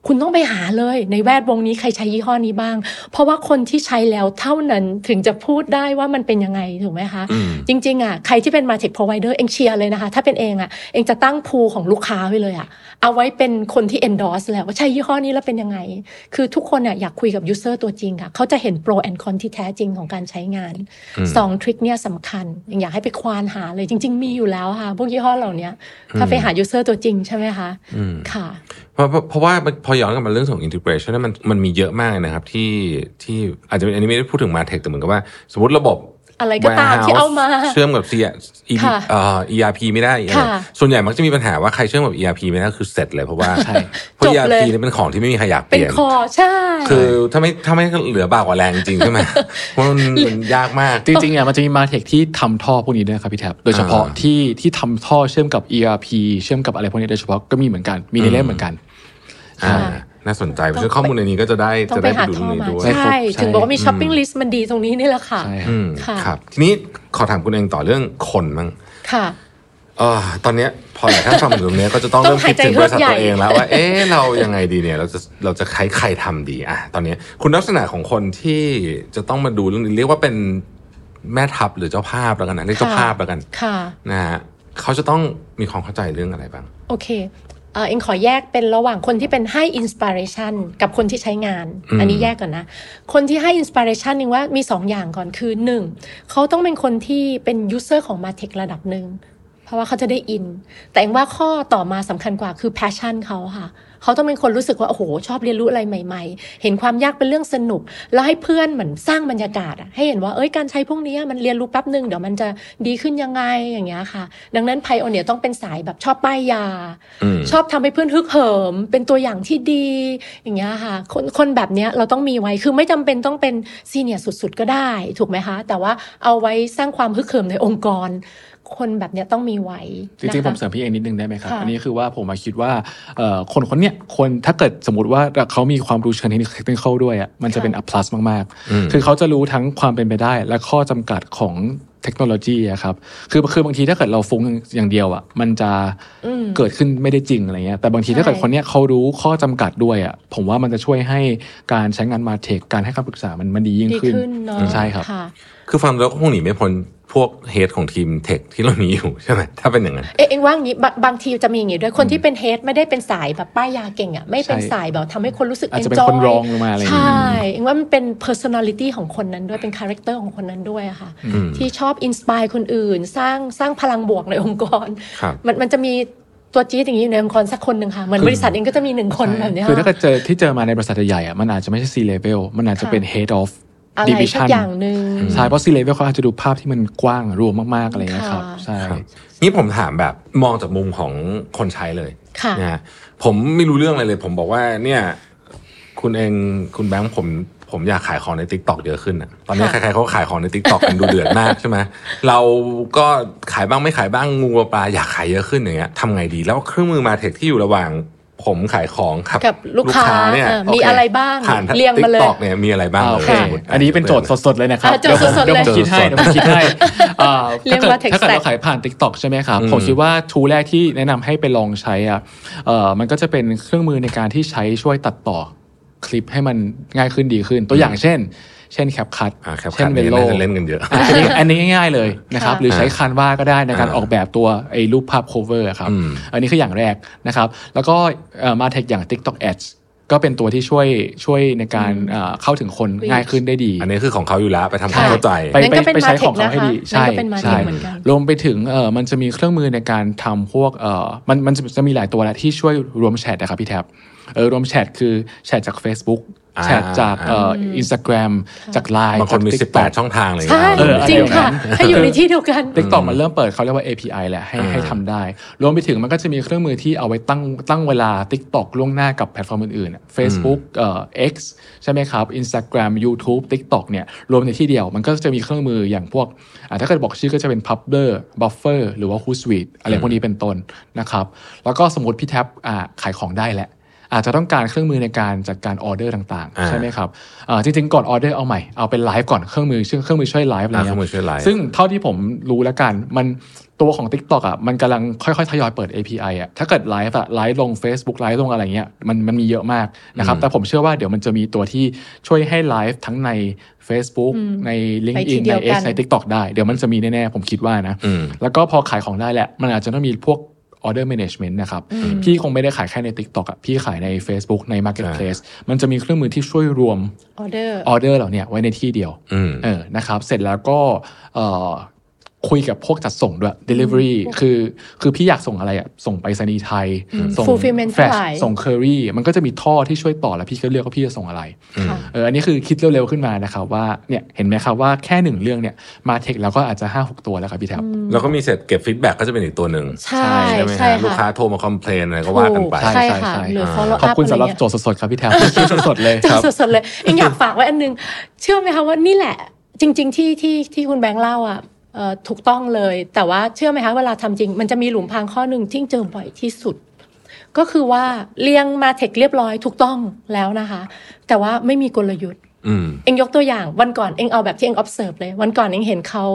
คุณต้องไปหาเลย ในแวดวงนี้ใครใช้ยี่ห้อนี้บ้าง เพราะว่าคนที่ใช้แล้วเท่านั้นถึงจะพูดได้ว่ามันเป็นยังไงถูกไหมคะ จริงๆอะใครที่เป็น Martech Provider เองเชียร์เลยนะคะ ถ้าเป็นเองอะเองจะตั้งพูของลูกค้าไว้เลยอะเอาไว้เป็นคนที่ endorse แหละว่าใช้ยี่ห้อนี้แล้วเป็นยังไง คือทุกคนอะอยากคุยกับ user ตัวจริงค่ะเขาจะเห็น pro and con ที่แท้จริงของการใช้งานสองทริคเนี่ยสำคัญยังอยากให้ไปควานหาเลยจริง ๆ มีอยู่แล้วค่ะพวกยี่ห้อเหล่านี้ถ้าไปหา user ตัวจริงใช่ไหมคะค่ะเพ ราะเพราะเพราะว่าพอย้อนกลับมาเรื่องของ integration เนี่ยมันมันมีเยอะมากเลยนะครับที่ที่อาจจะเป็นอันนี้ไม่ได้พูดถึงมาเทคแต่เหมือนกับว่า สมมติระบบอะไรก็ตามที่เอามา เชื่อมกับ C ค่ะเอ่อ ERP ไม่ได้ค่ะส่วนใหญ่มักจะมีปัญหาว่าใครเชื่อมกับ ERP ไม่ได้คือเสร็จเลยเพราะว่าใช่เพราะจบ ERP เลยเนี่ยเป็นของที่ไม่มีใครอยากเปเป็นลี่ยนคอใช่ คือถ้าไม่ถ้าไม่เหลือบากกว่าแรงจริงๆใช่ไหมเพราะมันมันยากมาก จริงๆเนี่ยมันจะมีมาเทคที่ทำท่อพวกนี้ด้วยนะครับพี่แท็บโดยเฉพาะอ่าที่ที่ทำท่อเชื่อมกับ ERP เชื่อมกับอะไรพวกนี้โดยเฉพาะก็มีเหมือนกันมีในเล่มเหมือนกันอ่า น่าสนใจเพราะฉะนั้นข้อมูลในนี้ก็จะได้ต้องจะไปได้ไปหาดูข้อเรื่องมานี้ด้วยใช่ใช่ถึงบอกว่ามีช้อปปิ้งลิสต์มันดีตรงนี้นี่แหละค่ะใช่อืมค่ะครับ ทีนี้ขอถามคุณเองต่อเรื่องคนบ้างค่ะเออตอนเนี้ยพอหลายท่านฟังอยู่ตรงเนี้ยก็จะต้องต้องเริ่มคิดถึงหายใจบริษัทเฮือกใหญ่ตัวเองแล้วว่า เอ๊ะเรายังไงดีเนี่ย เราจะเราจะใครใครทำดีอะตอนเนี้ยคุณลักษณะของคนที่จะต้องมาดูเรื่องนี้เรียกว่าเป็นแม่ทัพหรือเจ้าภาพแล้วกันนะเรียกเจ้าภาพแล้วกันค่ะนะฮะเขาจะต้องมีความเข้าใจเรื่องอะไรบ้าง โอเค เอ่อเองขอแยกเป็นระหว่างคนที่เป็นให้อินสปิเรชันกับคนที่ใช้งานอืมอันนี้แยกก่อนนะ คนที่ให้ inspiration นึงว่ามี2อย่างก่อนคือ 1. เขาต้องเป็นคนที่เป็น user ของ Martech ระดับหนึ่ง เพราะว่าเขาจะได้อิน แต่เองว่าข้อต่อมาสำคัญกว่าคือ passion เขาค่ะเขาต้องเป็นคนรู้สึกว่าโอ้โห ชอบเรียนรู้อะไรใหม่ ๆ เห็นความยากเป็นเรื่องสนุก แล้วให้เพื่อนเหมือนสร้างบรรยากาศอะให้เห็นว่าเอ้ยการใช้พวกนี้มันเรียนรู้แป๊บหนึ่งเดี๋ยวมันจะดีขึ้นยังไงอย่างเงี้ยค่ะ ดังนั้น pioneer ต้องเป็นสายแบบชอบป้ายยาอืมชอบทำให้เพื่อนฮึกเหิม เป็นตัวอย่างที่ดี อย่างเงี้ยค่ะ คนคนแบบเนี้ยเราต้องมีไว้คือไม่จำเป็นต้องเป็นซีเนียร์สุดๆก็ได้ ถูกไหมคะ แต่ว่าเอาไว้สร้างความฮึกเหิมในองค์กร คนแบบเนี้ยต้องมีไว้จริงๆนะผคะมเสริมพี่เองนิดนึงได้ไหมครับค่ะอันนี้คือว่าผมมาคิดว่าเอ่อคนคนเนี้ยคนถ้าเกิดสมมติว่าเขามีความรู้เชิงเทคนิคเทคนิคด้วยอะมันจะเป็น a plus มากอืมๆคือเขาจะรู้ทั้งความเป็นไปได้ และข้อจำกัดของเทคโนโลยีอะครับ คือคือบางทีถ้าเกิดเราฟุ้งอย่างเดียวอะมันจะอืมเกิดขึ้นไม่ได้จริงอะไรเงี้ย แต่บางทีใช่ถ้าเกิดคนเนี้ยเขารู้ข้อจำกัดด้วยอะผมว่ามันจะช่วยให้การใช้งานมาเทค การให้คำปรึกษามันมันดียิ่งดีขึ้นขึ้นเนาะใช่ครับค่ะคือฟังแล้วก็คงหนีไม่พ้น พวกเฮดของทีมเทคที่เรามีอยู่ใช่ไหมถ้าเป็นอย่างนั้น เอ๊ะเองว่างี้บางบางทีจะมีอย่างงี้ด้วยคนที่เป็นเฮดไม่ได้เป็นสายแบบป้ายยาเก่งอะไม่เป็นใช่สายแบบทำให้คนรู้สึกอาจจะเป็น enjoy คนรองลงมาอะไรอย่างใชเงี้ย่เองว่ามันเป็น personality ของคนนั้นด้วยเป็น character ของคนนั้นด้วยอะค่ะอืมที่ชอบ inspire คนอื่น สร้างสร้างพลังบวกในองค์กรครับมันมันจะมีตัวจี๊ดอย่างนี้อยู่ในองค์กรสักคนหนึ่งค่ะ เหมือนบริษัทเองก็จะมีหนึ่งคนแบบเนี้ยคือถ้าเกิดเจอที่เจอมาในบริษัทใหญ่ๆอะมันอาจจะไม่ใช่ C level มันอาจจะเป็น head of อะไรสัก division อย่างหนึ่งใช่เพราะ C level เขาอาจจะดูภาพที่มันกว้างรวมมากๆอะไรเงี้ยครับค่ะใช่ครับนี่ผมถามแบบมองจากมุมของคนใช้เลยค่ะนะฮะผมไม่รู้เรื่องอะไรเลย ผมบอกว่าเนี่ยคุณเองคุณแบงค์ผมผมอยากขายของใน t ิ k t o k เยอะขึ้นอะตอนนี้ใคค่ะรๆเขาขายของใน t ิ k t o k กันดูเดือดมากใช่ไหมเราก็ขายบ้างไม่ขายบ้างงูปลาอยากขายเยอะขึ้นอย่างเงี้ยทำไงดี แล้วเครื่องมือมาเทคที่อยู่ระหว่าง ผมขายของครับกับลูกค้าเนี่ยเออโคมีอะไรบ้างผ่านเรียงมาเลยติ๊กต็อกเนี่ยมีอะไรบ้างอ่าโอเคลยสมมุติอันนี้เป็นโจทย์สดๆเลยนะครับอะโจทย์สดๆเดี๋ยวผมเลยคิดให้เดี๋ยวผมคิดให้อ่าเรียกว่า tech ถ้าเกิด stack เราขายผ่าน Tik t o k ใช่ไหมครับอืมผมคิดว่าทูแรกที่แนะนำให้ไปลองใช้อะเอ่อมันก็จะเป็นเครื่องมือในการที่ใช้ช่วยตัดต่อคลิปให้มันง่ายขึ้นดีขึ้น ตัวอย่างเช่น เช่นแคปคัทอ่าแคปคัเช่ทนเวเนี่ยโลน่าจะเล่นกันเยอะอันนี้อันนี้ง่ายๆเลยนะครับค่ะหรือใช้คันวาก็ได้ในการอ่าออกแบบตัวไอ้รูปภาพ cover อะครับอืมอันนี้คืออย่างแรกนะครับ แล้วก็เอ่อมาเทคอย่าง TikTok Ads ก็เป็นตัวที่ช่วยช่วยในการเอ่อเข้าถึงคน Reach ง่ายขึ้นได้ดี อันนี้คือของเขาอยู่แล้ว ไปทำความค่ะเข้าใจ ไปนั่นไปก็เป็นไปใช้ Martech ของเขาให้ดีนะคะใช่นั่นก็เป็น Martech ใช่เหมือนกันรวมไปถึงเอ่อมันจะมีเครื่องมือในการทำพวกเอ่อมันมันจะจะมีหลายตัวแหละที่ช่วยรวมแชทนะครับพี่แท็บ เออรวมแชทคือแชทจาก Facebook อ่าแชทจากเอ่ออินสตาแกรมจากไลน์บางคนมีจาก18 TikTok ช่องทางเลยใช่เออจริงค่ะอะไรแบบนั้นให้อยู่ในที่เดียวกัน TikTok มันเริ่มเปิดเขาเรียกว่า API แหละให้อืมให้ทำได้ รวมไปถึงมันก็จะมีเครื่องมือที่เอาไว้ตั้งตั้งเวลา TikTok ล่วงหน้ากับแพลตฟอร์มอื่นๆอะ Facebook เอ่อ X ใช่ไหมครับ Instagram YouTube TikTok เนี่ยรวมในที่เดียวมันก็จะมีเครื่องมืออย่างพวกอะถ้าเกิดบอกชื่อก็จะเป็น Publer Buffer หรือว่า Hootsuite อะไรพวกนี้เป็นต้นนะครับแล้วก็สมมติพี่แท็บอะขายของได้แหละ อาจจะต้องการเครื่องมือในการจัดการออเดอร์ต่างอ่าๆใช่ไหมครับอ่าจริงๆก่อนออเดอร์เอาใหม่เอาเป็นไลฟ์ก่อนเครื่องมือชื่อเครื่องมือช่วยไลฟ์อะไรอ่าเงี้เครื่องมือช่วยไลฟ์ซึ่งเท่าที่ผมรู้แล้วกันมันตัวของ TikTok อะมันกำลังค่อยๆ ทยอยเปิด API อะถ้าเกิดไลฟ์อะไลฟ์ลง Facebook ไลฟ์ลงอะไรเงี้ยมันมันมีเยอะมากนะครับ แต่ผมเชื่อว่าเดี๋ยวมันจะมีตัวที่ช่วยให้ไลฟ์ทั้งใน Facebook ในไปที LinkedIn เดีในยวกั X นใน TikTok ได้ เดี๋ยวมันจะมีแน่ๆ ผมคิดว่านะอืมแล้วก็พอขายของได้แหละ มันอาจจะต้องมีพวก order management นะครับ พี่คงไม่ได้ขายแค่ใน TikTok อะพี่ขายใน Facebook ใน Marketplace มันจะมีเครื่องมือที่ช่วยรวมออเดอร์ออเดอร์เหล่าเนี้ยไว้ในที่เดียวอืมเออนะครับ เสร็จแล้วก็เอ่อ คุยกับพวกจัดส่งด้วย delivery คือคือพี่อยากส่งอะไรอะส่งไปรษณีย์ไทย ส่ง fulfillment Flash เท่าไหร่ส่งเคอรี่มันก็จะมีท่อที่ช่วยต่อแล้วพี่ก็เลือกว่าพี่จะส่งอะไรค่ะเอออันนี้คือคิดเร็วๆขึ้นมานะครับว่าเนี่ยเห็นไหมครับว่าแค่หนึ่งเรื่องเนี่ยMartech แล้วก็อาจจะ 5 6 ตัวแล้วครับพี่แท็บแล้วก็มีเสร็จเก็บ feedback ก็จะเป็นอีกตัวหนึ่งใช่ใช่ไหมใช่ฮะลูกค้าค่ะโทรมา complain อะไรก็ว่ากันไปถูกใช่ค่ะหรือ follow up ขอบคุณสำหรับอะไรเงี้ยโจทย์สดๆครับพี่แท็บคิดสดๆเลยเลยครับสดๆเลยเองอยากฝากไว้อันนึงเชื่อไหมคะว่านี่แหละจริง ๆ ที่ที่ที่คุณแบงค์เล่าอะเอ่อ ถูกต้องเลย แต่ว่าเชื่อไหมคะเวลาทำจริง มันจะมีหลุมพรางข้อหนึ่งที่เจอบ่อยที่สุด ก็คือว่าเรียง Martech เรียบร้อยถูกต้องแล้วนะคะ แต่ว่าไม่มีกลยุทธ์อืมเองยกตัวอย่างวันก่อนเองเอาแบบที่เอง observe เลย วันก่อนเองเห็นเขา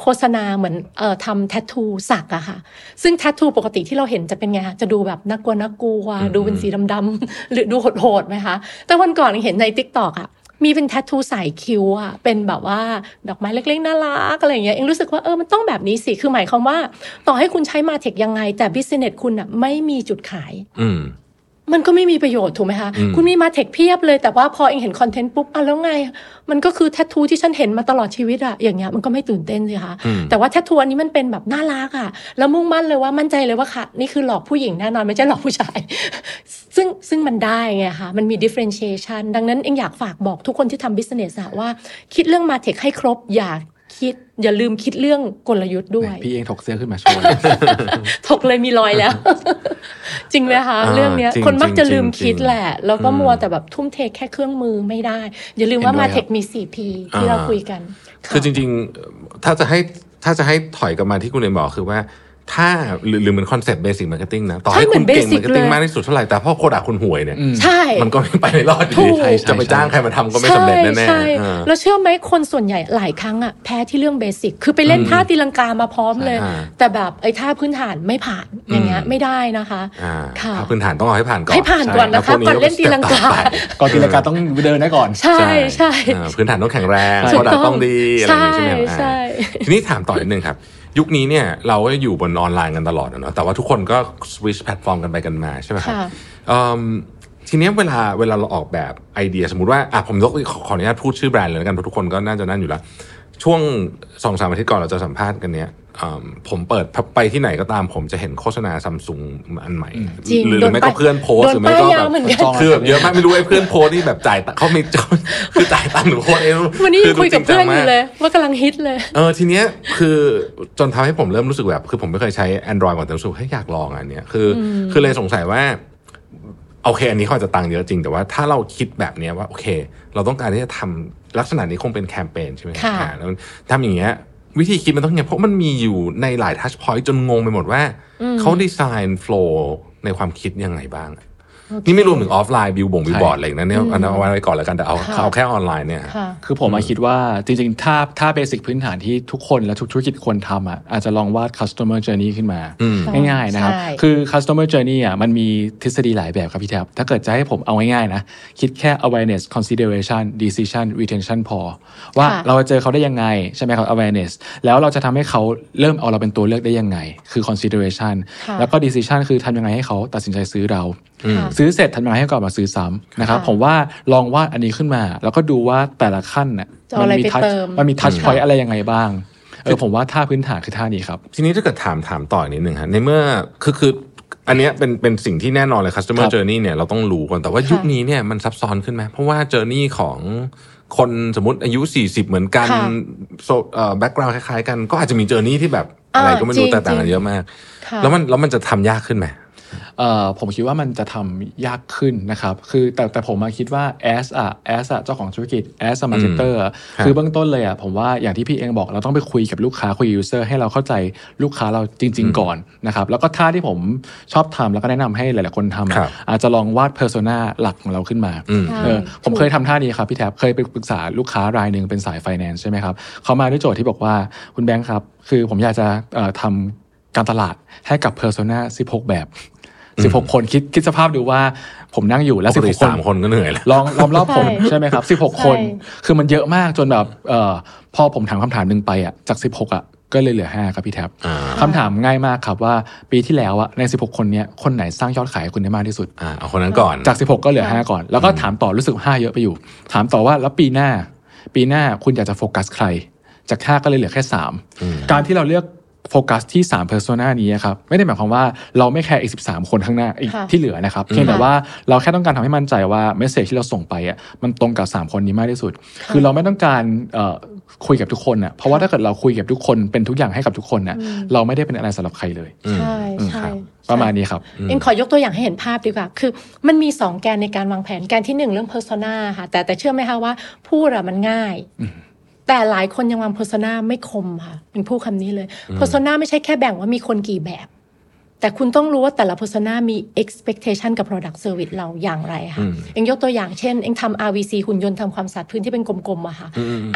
โฆษณาเหมือนเอ่อทำแท t ทูสักอะค่ะ ซึ่งแท t ทูปกติที่เราเห็นจะเป็นไงคะจะดูแบบน่ากลัวน่ากลัวดูเป็นสีดำๆหรือดูโหดๆไหมคะ แต่วันก่อนเองเห็นใน t ิ k t o k อะ มีเป็นแททูสายคิ้วอะเป็นแบบว่าดอกไม้เล็กๆน่ารักอะไรอย่างเงี้ยเองรู้สึกว่าเออมันต้องแบบนี้สิ คือหมายความว่า ต่อให้คุณใช้มาเทคยังไง แต่บิสเนสคุณอะไม่มีจุดขาย อื มมันก็ไม่มีประโยชน์ถูกไหมคะอืมคุณมีมาเทคเพียบเลยแต่ว่าพอเองเห็นคอนเทนต์ปุ๊บอะแล้วไง มันก็คือแทททูที่ฉันเห็นมาตลอดชีวิตอะอย่างเงี้ยมันก็ไม่ตื่นเต้นสิคะอืมแต่ว่าแทททูอันนี้มันเป็นแบบน่ารักอะแล้วมุ่งมั่นเลยว่ามั่นใจเลยว่าค่ะ นี่คือหลอกผู้หญิงแน่นอนไม่ใช่หลอกผู้ชาย ซึ่งซึ่งมันได้ไงคะมันมี differentiation ดังนั้นเองอยากฝากบอกทุกคนที่ทำ business อะว่า คิดเรื่องมาเทคให้ครบอย่า คิด อย่าลืมคิดเรื่องกลยุทธ์ด้วย พี่เองถกเสื้อขึ้นมาโชว์ถกเลยมีรอยแล้ว จริงไหมคะอ่าเรื่องเนี้ยจริงคนมักจะลืมจริงคิดจริงแหละ แล้วก็อืมมัวแต่แบบทุ่มเทแค่เครื่องมือไม่ได้ อย่าลืมว่าเห็นด้วยมาเทคมี 4P ที่อ่าเราคุยกัน คือจริง ๆ ถ้าจะให้ถ้าจะให้ถอยกลับมาที่คุณเรนบอกคือว่า ถ้าหรือหรือเหมือนคอนเซ็ปต์เบสิ c มาร์เก็ตติ้งนะต่อให้ใช่เหมืคุอณนเก่ง basic มาร์เก็ตติ้งเลยมากที่สุดเท่าไหร่แต่พอโคดักคุณห่วยเนี่ยใช่มันก็ไม่ไปในรอดอยู่ถูดีกใช่ใช่จะไปจ้างใครมาทำก็ไม่สำเร็จแน่ใช่ๆอ่าแล้วเชื่อไหมคนส่วนใหญ่หลายครั้งอะแพ้ที่เรื่อง basic คือไปเล่นท่าตีลังกามาพร้อมเลยอ่าแต่แบบไอ้ท่าพื้นฐานไม่ผ่านอย่างเงี้ยอืมไม่ได้นะคะอ่าค่ะถ้าพื้นฐานต้องเอาให้ผ่านก่อนให้ผ่านก่อนใช่นะคะแล้วพวก่อนเล่นตีลังกาต่อไปก่อนตีลังกาต้องเดินได้ก่อน ใช่ใช่อ่าพื้นฐานต้องแข็งแรงถูก product ต้องต้องดีอะไรอย่างงี้ใช่ไหมใช่อ่าทีนี้ถามต่อนิดนึงครับ ยุคนี้เนี่ยเราก็อยู่บนออนไลน์กันตลอดอะเนาะแต่ว่าทุกคนก็สวิชแพลตฟอร์มกันไปกันมาใช่ไหมครับค่ะเอิ่มทีเนี้ยเวลาเวลาเราออกแบบไอเดียสมมติว่าอะผมยกขอขออนุญาตพูดชื่อแบรนด์เลยแล้วกันเพราะทุกคนก็น่าจะนั่นอยู่แล้ว ช่วงสองสามอาทิตย์ก่อนเราจะสัมภาษณ์กันเนี้ยอืมผมเปิดไปที่ไหนก็ตามผมจะเห็นโฆษณาซัมซุงอันใหม่จริงหรือหโดรือนไม่ก็ป้ายเพื่อนโพสต์โดนหรือไม่ก็ป้ายแบยาบเหมือนกันคือแบบเยอะมากไม่รู้ไอ้เพื่อนโพสต์ที่แบบจ่ายตังค์เขามีคือจ่ายตังค์หรือโพสต์เองวันนี้ยังคุยกับดูจริงจัเพื่องนอยู่มากเลย ว่ากำลังฮิตเลยเออทีเนี้ยคือจนทำให้ผมเริ่มรู้สึกแบบ คือผมไม่เคยใช้ Android ก่อนแต่รู้สึกเฮ้ยอยากลองอันเนี้ยคืออคือเลยสงสัยว่า โอเค อันนี้เขาอาจจะตังค์เยอะจริง แต่ว่าถ้าเราคิดแบบเนี้ยว่าโอเค เราต้องการที่จะทำลักษณะนี้คงเป็นแคมเปญใช่ไหมค่ะอ่าแล้วทำอย่างเงี้ยวิธีคิดมันต้องอย่างเงี้ยเพราะมันมีอยู่ในหลาย touchpoint จนงงไปหมดว่าเขาดีไซน์ flow ในความคิดยังไงบ้าง นี่ไม่รวมถึงออฟไลน์บิลบ่งบิลบอร์ดอะไรอย่างนั้นเนี่ยอันนั้นเอาไว้ก่อนแล้วกันแต่เอาค่ะเอาแค่ออนไลน์เนี่ยค่ะคือผมมาคิดว่าจริงๆ ถ้าถ้า basic พื้นฐานที่ทุกคนและทุกธุรกิจควรทำอะอาจจะลองวาด customer journey ขึ้นมาอืมง่ายๆนะครับใช่คือ customer journey อะมันมีทฤษฎีหลายแบบครับพี่แทบถ้าเกิดจะให้ผมเอาง่ายๆนะ คิดแค่ awareness consideration decision retention พอ ว่าค่ะเราจะเจอเขาได้ยังไง ใช่ไหมครับ awareness แล้วเราจะทำให้เขาเริ่มเอาเราเป็นตัวเลือกได้ยังไง คือ consideration ค่ะแล้วก็ decision คือทำยังไงให้เขาตัดสินใจซื้อเราค่ะซื้อเสร็จทำยังไงให้กลับมาซื้อซ้ำนะครับค่ะผมว่าลองวาดอันนี้ขึ้นมา แล้วก็ดูว่าแต่ละขั้นน่ะจะเอาอะไรมีไปทัชเติมมันมีทัชค่ะพอยต์อะไรยังไงบ้างเออผมว่าท่าพื้นฐานคือท่านี้ครับ ทีนี้ถ้าเกิดถามถามต่ออีกนิดหนึ่งฮะในเมื่อคือคืออันเนี้ยเป็นเป็นสิ่งที่แน่นอนเลย customer ครับ journey เนี่ยเราต้องรู้ก่อนแต่ว่าค่ะยุคนี้เนี่ยมันซับซ้อนขึ้นไหมเพราะว่า journey ของคนสมมติอายุ 40 เหมือนกันค่ะโซเอ่อ background คล้ายๆกัน ก็อาจจะมี journey ที่แบบอะไรก็ไม่รู้จริงแต่ต่างกันจริงเยอะมากค่ะแล้วมันแล้วมันจะทำยากขึ้นไหมเอ่อ ผมคิดว่ามันจะทำยากขึ้นนะครับ คือแต่แต่ผมมาคิดว่า as อะ as อะเจ้าของธุรกิจ as a marketer อะครับคือเบื้องต้นเลยอะผมว่าอย่างที่พี่เองบอกเราต้องไปคุยกับลูกค้าคุย user ให้เราเข้าใจลูกค้าเราจริง ๆ ก่อนนะครับแล้วก็ท่าที่ผมชอบทำแล้วก็แนะนำให้หลาย ๆ คนทำครัอะบอาจจะลองวาด persona หลักของเราขึ้นมาอืมใช่เออผมถูกเคยทำท่านี้ครับพี่แท็บเคยไปปรึกษาลูกค้ารายหนึ่งเป็นสายไฟแนนซ์ใช่ไหมครับเขามาด้วยโจทย์ที่บอกว่าคุณแบงค์ครับ คือผมอยากจะเอ่อทำการตลาดให้กับ persona 16 แบบ 16คนคิดคิดสภาพดูว่าผมนั่งอยู่แล้วปกติ16คนสามคนก็เหนื่อยแล้วลองล้อมรอบผมใช่ใช่ไหมครับ16คนใช่คือมันเยอะมากจนแบบเอ่อพอผมถามคำถามหนึ่งไปอะจาก16อะก็เลยเหลือ5ครับพี่แท็บอ่าคำถามง่ายมากครับว่าปีที่แล้วอะใน 16 คนเนี้ยคนไหนสร้างยอดขายให้คุณได้มากที่สุดอ่าเอาคนนั้นก่อนจาก 16 ก็เหลือค่ะ5ก่อน แล้วก็ถามต่อรู้สึก 5 เยอะไปอยู่ ถามต่อว่าแล้วปีหน้า ปีหน้าคุณอยากจะโฟกัสใคร จาก 5 ก็เลยเหลือแค่ 3 การที่เราเลือก โฟกัสที่ 3 persona นี้ครับไม่ได้หมายความว่าเราไม่แคร์อีก 13 คนข้างหน้าอีกค่ะที่เหลือนะครับเพียงแต่ว่าเราแค่ต้องการทำให้มั่นใจว่า message ที่เราส่งไปอะมันตรงกับ 3 คนนี้มากที่สุด คือเราไม่ต้องการเอ่อคุยกับทุกคนอะเพราะว่าถ้าเกิดเราคุยกับทุกคนเป็นทุกอย่างให้กับทุกคนน่ะเราไม่ได้เป็นอะไรสำหรับใครเลยใช่อืมใช่ครับประมาณนี้ครับเองขอยกตัวอย่างให้เห็นภาพดีกว่า คือมันมีสองแกนในการวางแผนแกนที่หนึ่งเรื่อง persona ค่ะแต่แต่เชื่อไหมคะว่าพูดอะมันง่าย แต่หลายคนยังวาง persona ไม่คมค่ะเป็นพูดคำนี้เลย persona ไม่ใช่แค่แบ่งว่ามีคนกี่แบบ แต่คุณต้องรู้ว่าแต่ละ persona มี expectation กับ product service เราอย่างไรค่ะเองยกตัวอย่างเช่น เองทำ RVC หุ่นยนต์ทำความสะอาดพื้นที่เป็นกลมๆอะค่ะ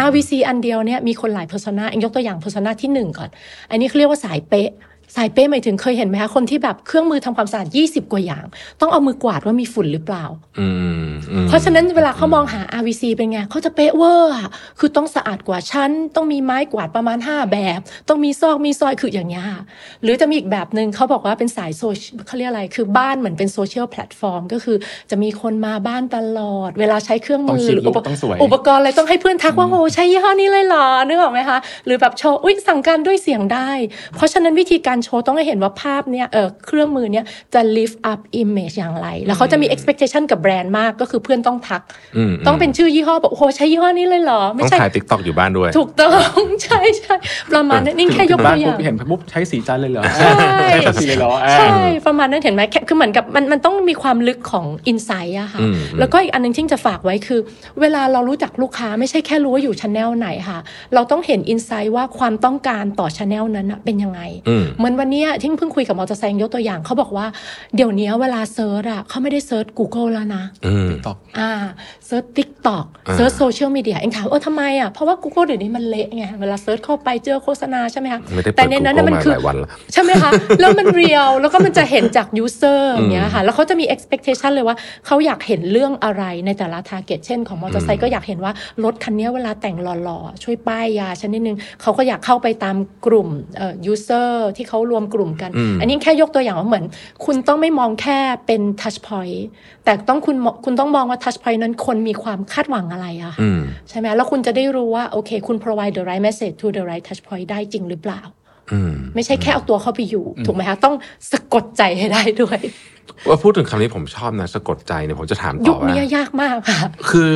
RVC อันเดียวเนี่ยมีคนหลาย persona เองยกตัวอย่าง persona ที่หนึ่งก่อน อันนี้เขาเรียกว่าสายเป๊ะ สายเป๊ะหมายถึงเคยเห็นไหมคะคนที่แบบเครื่องมือทำความสะอาด20 กว่าอย่าง ต้องเอามือกวาดว่ามีฝุ่นหรือเปล่าอืมอืมเพราะฉะนั้นเวลาเขามองหา RVC เป็นไงเขาจะเป๊ะเวอร์อะคือต้องสะอาดกว่าฉัน ต้องมีไม้กวาดประมาณ 5 แบบ ต้องมีซอกมีซอยคืออย่างเงี้ยค่ะหรือจะมีอีกแบบหนึ่งเขาบอกว่าเป็นสายโซเชียลเขาเรียกอะไรคือบ้านเหมือนเป็นโซเชียลแพลตฟอร์มก็คือจะมีคนมาบ้านตลอด เวลาใช้เครื่องมืต้องอชิดหรืออุ๊ย look ต้องสวยอุปกรณ์อะไรต้องให้เพื่อนทักว่าโอ้ใช้ยี่ห้อนี้เลยเหรอนึกออกไหมคะหรือแบบโชว์อุ้ยสั่งการด้วยเสียงได้ เพราะฉะนั้นวิธีการโชว์ต้องให้เห็นว่าภาพเนี้ยเออเครื่องมือเนี้ยจะ lift up image อย่างไร แล้วเขาจะมี expectation กับแบรนด์มากก็คือเพื่อนต้องทักอืมต้องเป็นชื่อยี่ห้อบอกโอ้โหใช้ยี่ห้อนี้เลยเหรอ ไม่ต้องใช่ถ่ายติ๊กต็อกอยู่บ้านด้วย ถูกต้องใช่ใช่ประมาณนั้นนี่แค่ยกถึงตับ้านวอปุ๊ย่าบงเห็นปุ๊บใช้สีจันทร์เลยเหรอใช่ใช้แต่สีเลยเหรออ่าใช่ประมาณนั้นเห็นไหมแค่คือเหมือนกับมันมันต้องมีความลึกของอินไซต์อะค่ะอืมแล้วก็อีกอันหนึงที่จะฝากไว้คือ เวลาเรารู้จักลูกค้าไม่ใช่แค่รู้ว่าอยู่ชแนลไหนค่ะ เราต้องเห็นอินไซต์ว่าความต้องการต่อชแนลนั้นอะเป็นยังไงอืมเหมือนวันเนี้ยที่เพิ่งคุยกับมอเตอร์ไซค์ยกตัวอย่างเขาบอกว่าเดี๋ยวนี้เวลา search อะเขาไม่ได้ search Google แล้วนะอืมต็อกอ่า search TikTok อ่า search โซเชียลมีเดียเองถามเออทำไมอะเพราะว่า Google เดี๋ยวนี้มันเละไงเวลา search เข้าไปเจอโฆษณาใช่ไหมคะไม่ได้เปิดแต่ในนั้นน่ะ Google มันคือมาหลายวันแล้วใช่ไหมคะแล้วมัน real แล้วก็มันจะเห็นจาก user อย่างเงี้ยค่ะแล้วเขาจะมี expectation เลยว่าเขาอยากเห็นเรื่องอะไรในแต่ละ target เช่นของมอเตอร์ไซค์ก็อยากเห็นว่ารถคันนี้เวลาแต่งหล่อๆช่วยป้ายยาฉันนิดนึงเขาก็อยากเข้าไปตามกลุ่มเอ่อ user ที่เขารวมกลุ่มกันอืมอันนี้แค่ยกตัวอย่างว่าเหมือน คุณต้องไม่มองแค่เป็น touch point แต่ต้องคุณมองคุณต้องมองว่า touch point นั้นคนมีความคาดหวังอะไรอะค่ะอืมใช่ไหมแล้วคุณจะได้รู้ว่า โอเค คุณ provide the right message to the right touch point ได้จริงหรือเปล่าอืมไม่ใช่แค่เอาตัวเข้าไปอยู่ ถูกไหมคะต้องสะกดใจให้ได้ด้วย ว่าพูดถึงคำนี้ผมชอบนะ สะกดใจเนี่ยผมจะถามยุต่คอว่านี้ยากมากค่ะ คือ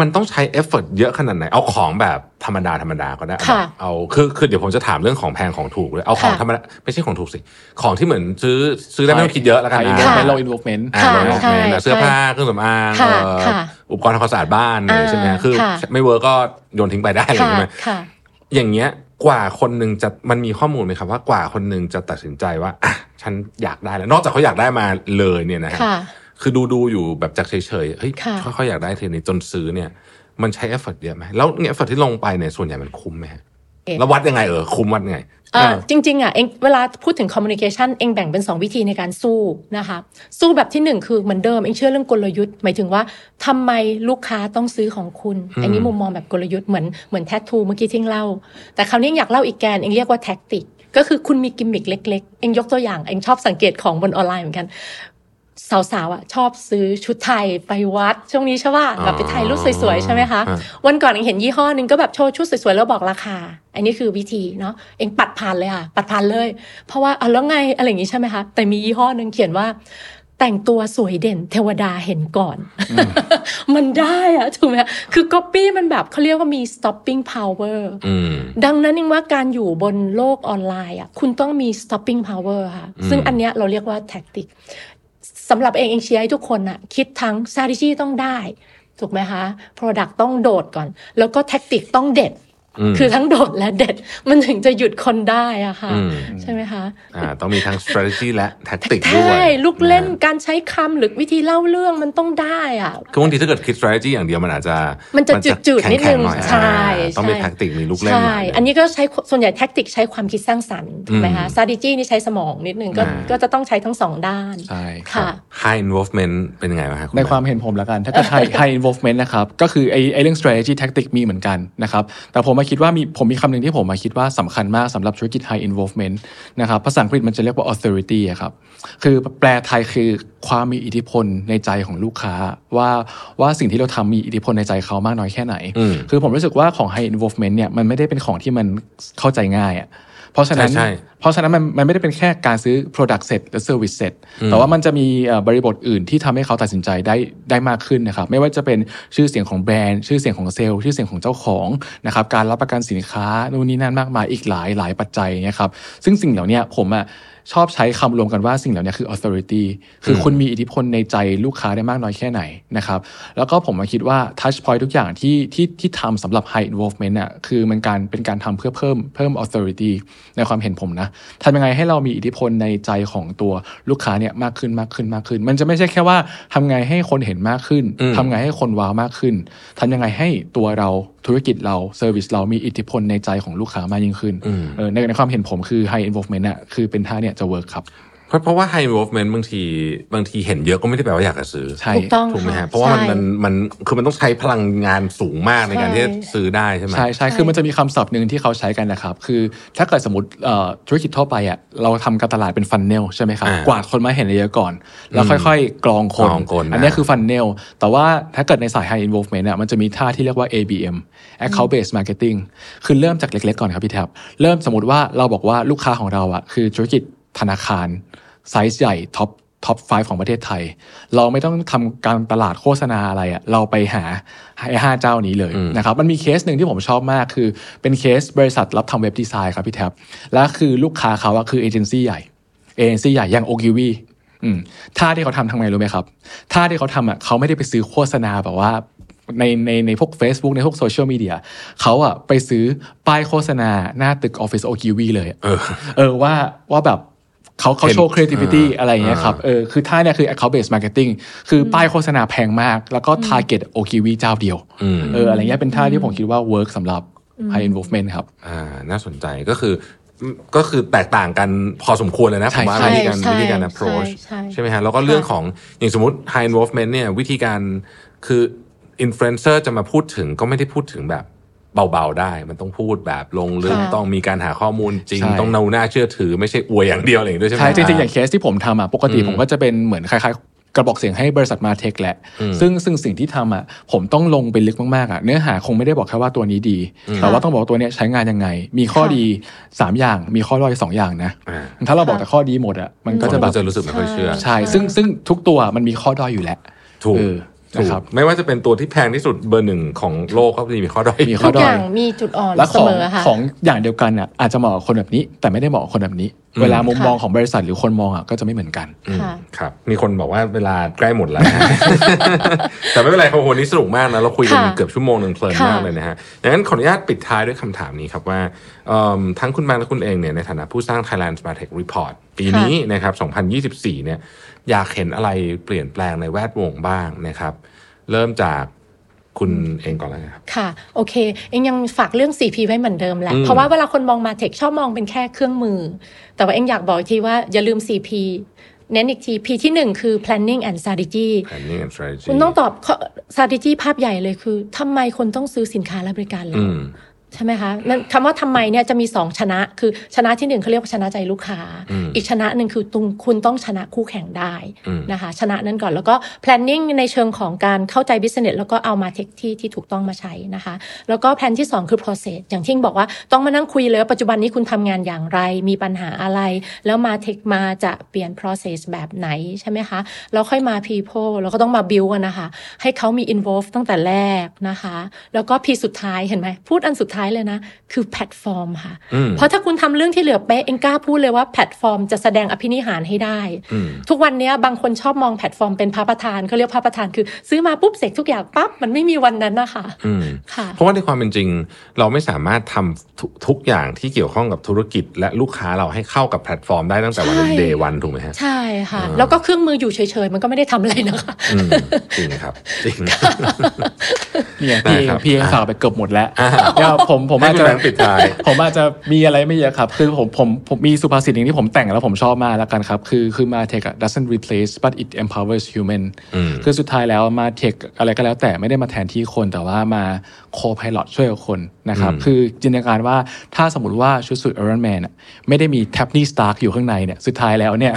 มันต้องใช้เอฟเฟกเยอะขนาดไหน เอาของแบบธรรมดาธรรมดาก็ได้ค่ะเอาคือคือเดี๋ยวผมจะถามเรื่องของแพงของถูกเลย เอาของค่ะธรรมดาไม่ใช่ของถูกสิ ของที่เหมือนซื้อซื้อได้ไม่ต้องคิดเยอะแล้วกันไฮนะอินค่ะเวสเมนต์ low involvement อ่าค่ะลองใช่แมนนะเสื้อผ้าเครื่องสำอางค่ะเอ่อค่ะอุปกรณ์ทำความสะอาดบ้านอะไรอ่าใช่ไหมคือค่ะไม่ work ก็โยนทิ้งไปได้เลยค่ะใช่ไหมค่ะอย่างเงี้ยกว่าคนหนึ่งจะมันมีข้อมูลไหมครับว่ากว่าคนหนึ่งจะตัดสินใจว่าอะฉันอยากได้แล้ว นอกจากเขาอยากได้มาเลยเนี่ยนะฮะ ค่ะคือดูดูอยู่แบบจากเฉยๆเฮ้ยค่ะเขาอยากได้ทีนี้จนซื้อเนี่ย มันใช้เอฟเฟกเยอะไหมแล้วเนี่ยเอฟเฟกที่ลงไปเนี่ยส่วนใหญ่มันคุ้มไหมฮะแล้ววัดยังไงเออคุ้มวัดยังไงเอ่อจริงๆอะเองเวลาพูดถึง communication เองแบ่งเป็น 2 วิธีในการสู้นะคะสู้แบบที่ 1 คือเหมือนเดิมเองเชื่อเรื่องกลยุทธ์หมายถึงว่าทำไมลูกค้าต้องซื้อของคุณ อันนี้มุมมองแบบกลยุทธ์เหมือนเหมือนแท็บพูดเมื่อกี้ที่เล่า แต่คราวนี้อยากเล่าอีกแกนเองเรียกว่า tacticก็คือคุณมีกิมมิคเล็ก ๆ เองยกตัวอย่างเองชอบสังเกตของบนออนไลน์เหมือนกัน สาวๆอะชอบซื้อชุดไทยไปวัด ช่วงนี้ใช่ป่ะแบบไปถ่ายรูปสวยๆ ใช่ไหมคะอ่าวันก่อนเองเห็นยี่ห้อหนึ่งก็แบบโชว์ชุดสวยๆ แล้วบอกราคา อันนี้คือวิธีเนาะเองปัดผ่านเลยค่ะปัดผ่านเลย เพราะว่าเอาแล้วไงอะไรอย่างงี้ใช่ไหมคะ แต่มียี่ห้อหนึ่งเขียนว่า แต่งตัวสวยเด่นเทวดาเห็นก่อน มันได้อะถูกไหมคือก๊อปปี้มันแบบเขาเรียกว่ามี stopping power อืมดังนั้นเองว่าการอยู่บนโลกออนไลน์อะคุณต้องมี stopping power ค่ะซึ่งอันเนี้ยเราเรียกว่า tactic สำหรับเองเองเชียร์ให้ทุกคนอะคิดทั้ง strategy ต้องได้ ถูกไหมคะ product ต้องโดดก่อน แล้วก็ tactic ต้องเด็ด คือทั้งโดดและเด็ด มันถึงจะหยุดคนได้อะค่ะอืมใช่ไหมคะอ่าต้องมีทั้ง strategy และ tactic ด้วใช่ยลูกเล่นนะฮะการใช้คำหรือวิธีเล่าเรื่องมันต้องได้อะคือบางทีถ้าเกิดคิด strategy อย่างเดียวมันอาจจะ มันจะจืดๆนิดนึงแข็ๆหอยใช่อ่าต้องมีใช่ tactic มีลูกเล่นหใช่น่อยอันนี้ก็ใช้ส่วนใหญ่แท็กติกใช้ความคิดสร้างสรรค์ถูกไหมคะอืม strategy นี่ใช้สมองนิดนึงก็อ่าก็จะต้องใช้ทั้งสองด้านใช่ค่ะ high involvement เป็นยังไงบ้างครับณในแความเห็นผมแล้วกันถ้าเกิด high high involvement นะครับก็คือไอไอเรื่อง strategy tactic มีเหมือนกันนะครับแต่ผมมาคิดว่ามีผมมีคำหนึ่งที่ผมมาคิดว่าสำคัญมากสำหรับธุรกิจ high involvement นะครับภาษาอังกฤษมันจะเรียกว่า authority อะครับคือแปลไทยคือความมีอิทธิพลในใจของลูกค้า ว่าว่าสิ่งที่เราทำมีอิทธิพลในใจเขามากน้อยแค่ไหนอืมคือผมรู้สึกว่าของ high involvement เนี่ยมันไม่ได้เป็นของที่มันเข้าใจง่ายอะ เพราะฉะนั้นใช่ใช่เพราะฉะนั้นมันมันไม่ได้เป็นแค่การซื้อ product เสร็จหรือ service เสร็จแต่ว่ามันจะมีเอ่อบริบทอื่นที่ทำให้เขาตัดสินใจได้ได้มากขึ้นนะครับ ไม่ว่าจะเป็นชื่อเสียงของแบรนด์ ชื่อเสียงของเซลล์ ชื่อเสียงของเจ้าของนะครับการรับประกันสินค้านู่นนี่นั่นมากมายอีกหลายหลายปัจจัยนะครับซึ่งสิ่งเหล่าเนี้ยผมอะ ชอบใช้คำรวมกันว่าสิ่งเหล่านี้คือ authority คือคุณมีอิทธิพลในใจลูกค้าได้มากน้อยแค่ไหนนะครับ แล้วก็ผมมาคิดว่า touch point ทุกอย่างที่ที่ที่ทำสำหรับ high involvement อะคือมันการเป็นการทำเพื่อเพิ่มเพิ่ม authority ในความเห็นผมนะทำยังไงให้เรามีอิทธิพลในใจของตัวลูกค้าเนี่ยมากขึ้นมากขึ้นมากขึ้น มันจะไม่ใช่แค่ว่าทำไงให้คนเห็นมากขึ้นทำไงให้คนว้าวมากขึ้นทำยังไงให้ตัวเรา ธุรกิจเรา service เรามีอิทธิพลในใจของลูกค้ามากยิ่งขึ้นเออในในความเห็นผมคือ high involvement อะคือเป็นท่าเนี่ยจะเวิร์กครับ เพราะเพราะว่า high involvement บางทีบางทีเห็นเยอะก็ไม่ได้แปลว่าอยากจะซื้อใช่ถูกต้องถูกไหมค่ฮะเพราะว่ามันใช่มันมันคือมันต้องใช้พลังงานสูงมากในการใช่ที่จะซื้อได้ใช่ไหมใช่ใช่คือมันจะมีคำศัพท์หนึ่งที่เขาใช้กันนะครับ คือถ้าเกิดสมมติเอ่อธุรกิจทั่วไปอะเราทำการตลาดเป็น funnel ใช่ไหมครับอ่ากวาดคนมาเห็นเยอะๆก่อน แล้วค่อยๆ กรองคนกรองคนนะอันนี้คือ funnelแต่ว่าถ้าเกิดในสาย high involvement อะมันจะมีท่าที่เรียกว่า ABM account based marketing คือเริ่มจากเล็กๆก่อนครับพี่แท็บเริ่มสมมติว่าเราบอกว่าลูกค้าของเราอะคือธุรกิจธนาคาร ไซส์ใหญ่ท็อปท็อป 5 ของประเทศไทย เราไม่ต้องทำการตลาดโฆษณาอะไรอะ่ะเราไปหาไอ้ห้าเจ้านี้เลยนะครับ มันมีเคสหนึ่งที่ผมชอบมากคือ เป็นเคสบริษัทรับทำ web design ครับพี่แท็บ และคือลูกค้าเขาอะคือเอเจนซี่ใหญ่ เอเจนซี่ใหญ่อย่างโอกิวีท่าที่เขาทำทำไงรู้ไหมครับ ท่าที่เขาทำอะเขาไม่ได้ไปซื้อโฆษณาแบบว่าในในในพวก Facebook ในพวกโซเชียลมีเดียเขาอะไปซื้อป้ายโฆษณาหน้าตึกออฟฟิศโอกิวีเลยอะเออ เออว่าว่าแบบ เขาเขาเห็นโชว์ creativity อ่าอะไรอย่างเงี้ยครับเออคือท่าเนี่ยคือ account based marketing คือป้ายโฆษณาแพงมาก แล้วก็ target โอกิวีเจ้าเดียวเอออะไรเงี้ยเป็นท่าที่ผมคิดว่า work สำหรับ high involvement ครับอ่าน่าสนใจก็คือก็คือแตกต่างกันพอสมควรเลยนะผใช่มว่าใช่วิธีการใช่วิธีการใช่ approach ใช่ใช่ไหมฮะแล้วก็เรื่องของอย่างสมมติ high involvement เนี่ยวิธีการคือ influencer จะมาพูดถึงก็ไม่ได้พูดถึงแบบ เบาๆได้ มันต้องพูดแบบลงลึกค่ะต้องมีการหาข้อมูลจริงใช่ต้องเนาหน้าเชื่อถือไม่ใช่อวยอย่างเดียวอะไรอย่างนี้ด้วยใช่ไหมใช่จริงๆอย่างเคสที่ผมทำอะปกติผมก็จะเป็นเหมือนคล้ายๆ กระบอกเสียงให้บริษัทมาเทคแหละ ซึ่งซึ่งสิ่งที่ทำอะผมต้องลงไปลึกมากๆอะเนื้อหาคงไม่ได้บอกแค่ว่าตัวนี้ดี แต่ว่าต้องบอกว่าตัวเนี้ยใช้งานยังไง มีข้อดี 3 อย่างมีข้อด้อยสองอย่างนะอ่าถ้าเราบอกแต่ข้อดีหมดอะมันก็คนจะแบก็บจะรู้สึกไม่ค่อยเชื่อใช่ซึ่งซึ่งทุกตัวมันมีข้อด้อยอยู่แล้วถูกเออถู นะกครับไม่ว่าจะเป็นตัวที่แพงที่สุดเบอร์หนึ่งของโลกก็มีข้อด้อยมีข้ทุอกด้ออยย่างมีจุดอ่อนแล้วเสของมอค่ะของอย่างเดียวกันอะอาจจะเหมาะกับคนแบบนี้ แต่ไม่ได้เหมาะกับคนแบบนี้ เวลามุมมองของบริษัทหรือคนมองอะก็จะไม่เหมือนกันค่ะครับ มีคนบอกว่าเวลาใกล้หมดแล้วนะแต่ไม่เป็นไรครับวันนี้สนุกมากนะเราคุยกันค่ะเกือบชั่วโมงหนึ่งเพลินค่ะมากเลยนะฮะดังนั้นขออนุญาตปิดท้ายด้วยคำถามนี้ครับว่าเอิ่มทั้งคุณแบงค์และคุณเองเนี่ยในฐานะผู้สร้าง Thailand Smart Tech Report ปีนี้นะครับ 2024 เนี่ย อยากเห็นอะไรเปลี่ยนแปลงในแวดวงบ้างนะครับ เริ่มจากคุณเองก่อนเลยครับค่ะ โอเค เองยังฝากเรื่อง 4P ไว้เหมือนเดิมแหละอืมเพราะว่าเวลาคนมองมาเทคชอบมองเป็นแค่เครื่องมือ แต่ว่าเองอยากบอกอีกทีว่าอย่าลืม 4P เน้นอีกที P ที่หนึ่งคือ planning and strategy planning and strategy คุณต้องตอบข้อ strategy ภาพใหญ่เลยคือทำไมคนต้องซื้อสินค้าและบริการเราอืม ใช่ไหมคะนั่นคำว่าทำไมเนี่ยจะมีสองชนะ คือชนะที่หนึ่งเขาเรียกว่าชนะใจลูกค้า อีกชนะหนึ่งคือตุงคุณต้องชนะคู่แข่งได้นะคะ ชนะนั้นก่อนแล้วก็ planning ในเชิงของการเข้าใจ business แล้วก็เอามาเทคที่ที่ถูกต้องมาใช้นะคะ แล้วก็แผนที่ 2 คือ process อย่างที่บอกว่าต้องมานั่งคุยเลยว่าปัจจุบันนี้คุณทำงานอย่างไร มีปัญหาอะไร แล้ว Martech มาจะเปลี่ยน process แบบไหนใช่ไหมคะแล้วค่อยมา people แล้วก็ต้องมา build กันนะคะ ให้เขามี involve ตั้งแต่แรกนะคะ แล้วก็ P สุดท้ายเห็นไหมพูดอันสุดท้ายเลยนะ คือแพลตฟอร์มค่ะ เพราะถ้าคุณทำเรื่องที่เหลือเป๊ะเองกล้าพูดเลยว่าแพลตฟอร์มจะแสดงอภินิหารให้ได้ ทุกวันนี้บางคนชอบมองแพลตฟอร์มเป็นพระประธานเขาเรียกพระประธานคือ ซื้อมาปุ๊บเสร็จทุกอย่างปั๊บมันไม่มีวันนั้นนะคะอืมค่ะ เพราะว่าในความเป็นจริง เราไม่สามารถทำทุกทุกอย่างที่เกี่ยวข้องกับธุรกิจ และลูกค้าเราให้เข้ากับแพลตฟอร์มได้ตั้งแต่วันใช่ day one ถูกไหมฮะใช่ค่ะแล้วก็เครื่องมืออยู่เฉยๆมันก็ไม่ได้ทำอะไรนะคะอืมจริงครับจริงเนี่ยพี่ได้ครับพี่เองอะฝากไปเกือบหมดแล้วอ่าเดี๋ยวผมผมให้อาจคุณจะแบงค์ปิดท้ายผมอาจจะมีอะไรไม่เยอะครับ คือผมผมผมมีสุภาษิตหนึ่งที่ผมแต่งแล้วผมชอบมากแล้วกันครับ คือคือ Martech doesn't replace but it empowers human คือสุดท้ายแล้ว Martech อะไรก็แล้วแต่ไม่ได้มาแทนที่คนแต่ว่ามา co-pilot ช่วยกับคนนะครับคือจินตนาการว่าถ้าสมมติว่าชุดสูท Iron Man อะไม่ได้มีโทนี่สตาร์กอยู่ข้างในเนี่ยสุดท้ายแล้วเนี่ย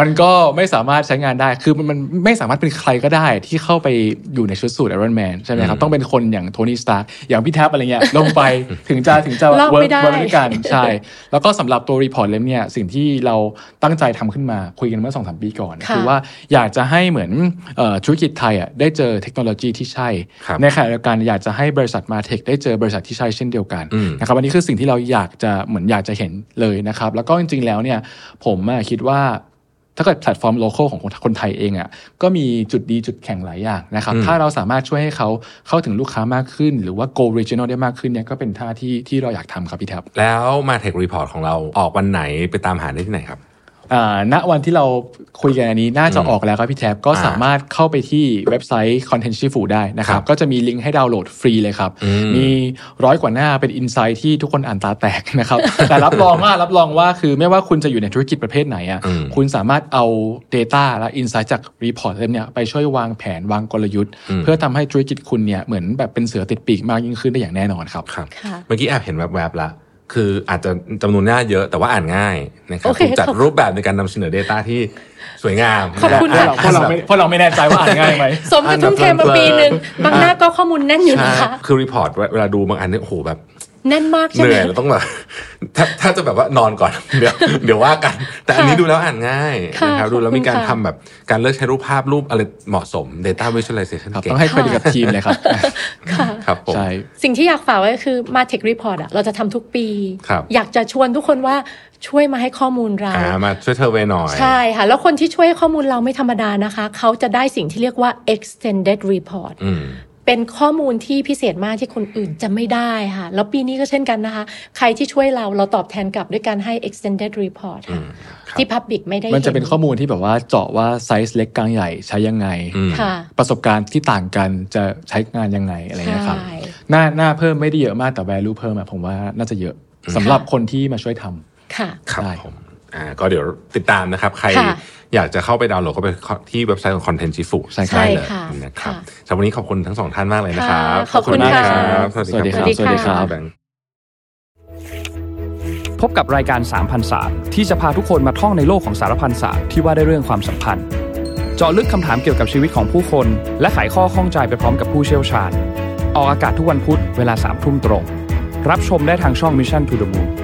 มันก็ไม่สามารถใช้งานได้คือมันมันไม่สามารถเป็นใครก็ได้ที่เข้าไปอยู่ในชุดสูท Iron Man ใช่ไหมครับต้องเป็นคนอย่างโทนี่สตาร์กอย่างพี่แท็บอะไรเงี้ยลงไปถึงจะถึงจะรอด work ไม่ได้ work ด้วยกันใช่แล้วก็สำหรับตัว report เล่มเนี่ยสิ่งที่เราตั้งใจทำขึ้นมาคุยกันเมื่อสองสามปีก่อนค่ะคือว่าอยากจะให้เหมือนเอ่อธุรกิจไทยอะได้เจอเทคโนโลยีที่ใช่ครับในขณะเดียวกันอยากจะให้บริษัท Martech ได้เจอบริษัทที่ใช่เช่นเดียวกันอืมนะครับอันนี้คือสิ่งที่เราอยากจะเหมือนอยากจะเห็นเลยนะครับ แล้วก็จริง ๆ แล้วเนี่ยผมอะคิดว่าถ้าเกิดแพลตฟอร์ม local ของคนคนไทยเองอะก็มีจุดดีจุดแข็งหลายอย่างนะครับอืมถ้าเราสามารถช่วยให้เขาเข้าถึงลูกค้ามากขึ้น หรือว่า go regional ได้มากขึ้นเนี่ยก็เป็นท่าที่ที่เราอยากทำครับพี่แท็บแล้ว Martech report ของเราออกวันไหนไปตามหาได้ที่ไหนครับอ่า ณวันที่เราคุยกันอันนี้น่าจะอืมออกแล้วครับพี่แท็บก็อ่าสามารถเข้าไปที่เว็บไซต์ Content Shifu ได้นะครัครับก็จะมีลิงก์ให้ดาวน์โหลดฟรีเลยครับอืมมีร้อยกว่าหน้าเป็น insight ที่ทุกคนอ่านตาแตกนะครับ แต่รับรองว่ารับรองว่าคือไม่ว่าคุณจะอยู่ในธุรกิจประเภทไหนอะอืมคุณสามารถเอา Data และ Insight จาก report เล่มเนี้ยไปช่วยวางแผนวางกลยุทธ์อืมเพื่อทำให้ธุรกิจคุณเนี่ยเหมือนแบบเป็นเสือติดปีกมากยิ่งขึ้นได้อย่างแน่นอนครับครับค่ะเมื่อกี้แอบเห็นแวบๆละ คืออาจจะจำนวนหน้าเยอะแต่ว่าอ่านง่ายนะครับโอเคถูกจัดขอบรูปแบบในการนำเสนอ Data ที่สวยงามขอบคุณเพราะเราเพราะเราไม่เพราะเราไม่แน่ใจว่าอ่านง่ายไหมสมกับทุ่มเทมาปีหนึ่งบางหน้าก็ข้อมูลแน่นอยู่ใช่นะคะคือ report เวลาดูบางอันเนี่ยโอ้โหแบบ แน่นมากเหใช่ไหมเราต้องแบบถ้าถ้าจะแบบว่านอนก่อนเดี๋ยวเดี๋ยวว่ากัน แต่อันนี้ดูแล้วอ่านง่ายค่ะนะครับดูแล้วมีการขอบคุณทำค่ะแบบการเลือกใช้รูปภาพรูปอะไรเหมาะสม Data Visualization ครับเก่งต้องให้เครดิตกับทีมเลยครับค่ะครับผมใช่สิ่งที่อยากฝากไว้ก็คือมา Tech Report อะเราจะทำทุกปีครับอยากจะชวนทุกคนว่าช่วยมาให้ข้อมูลเราอ่ามาช่วยเธอเวหน่อย ใช่ค่ะ แล้วคนที่ช่วยให้ข้อมูลเราไม่ธรรมดานะคะ เขาจะได้สิ่งที่เรียกว่า extended report อืม เป็นข้อมูลที่พิเศษมากที่คนอื่นจะไม่ได้ค่ะ แล้วปีนี้ก็เช่นกันนะคะ ใครที่ช่วยเราเราตอบแทนกลับด้วยการให้ extended report ค่ะครับที่ public ไม่ได้ มันจะเป็นห็ข้อมูลที่แบบว่าเจาะว่าไซส์เล็กกลางใหญ่ใช้ยังไงอืมค่ะประสบการณ์ที่ต่างกันจะใช้งานยังไงอะไรเงี้ยครับใช่หน้าหน้าเพิ่มไม่ได้เยอะมากแต่ value เพิ่มอะผมว่าน่าจะเยอะสำหรับคนที่มาช่วยทำค่ะครับได้ผม อ่าก็เดี๋ยวติดตามนะครับ ใครค่ะอยากจะเข้าไปดาวน์โหลดก็ไปที่เว็บไซต์ของ Content Chifu ใช่ครับได้เลยใช่ค่ะนะครับค่ะสำหรับวันนี้ขอบคุณทั้งสองท่านมากเลยนะครับค่ะขอบคุณมากค่ะครับสวัสดีครับ สวัสดีครับสวัสดีค่ะแบงค์พบกับรายการสามพันศาสตร์ที่จะพาทุกคนมาท่องในโลกของสารพันศาสตร์ที่ว่าด้วยเรื่องความสัมพันธ์ เจาะลึกคำถามเกี่ยวกับชีวิตของผู้คน และไขข้อข้องใจไปพร้อมกับผู้เชี่ยวชาญ ออกอากาศทุกวันพุธเวลาสามทุ่มตรง รับชมได้ทางช่อง Mission to the Moon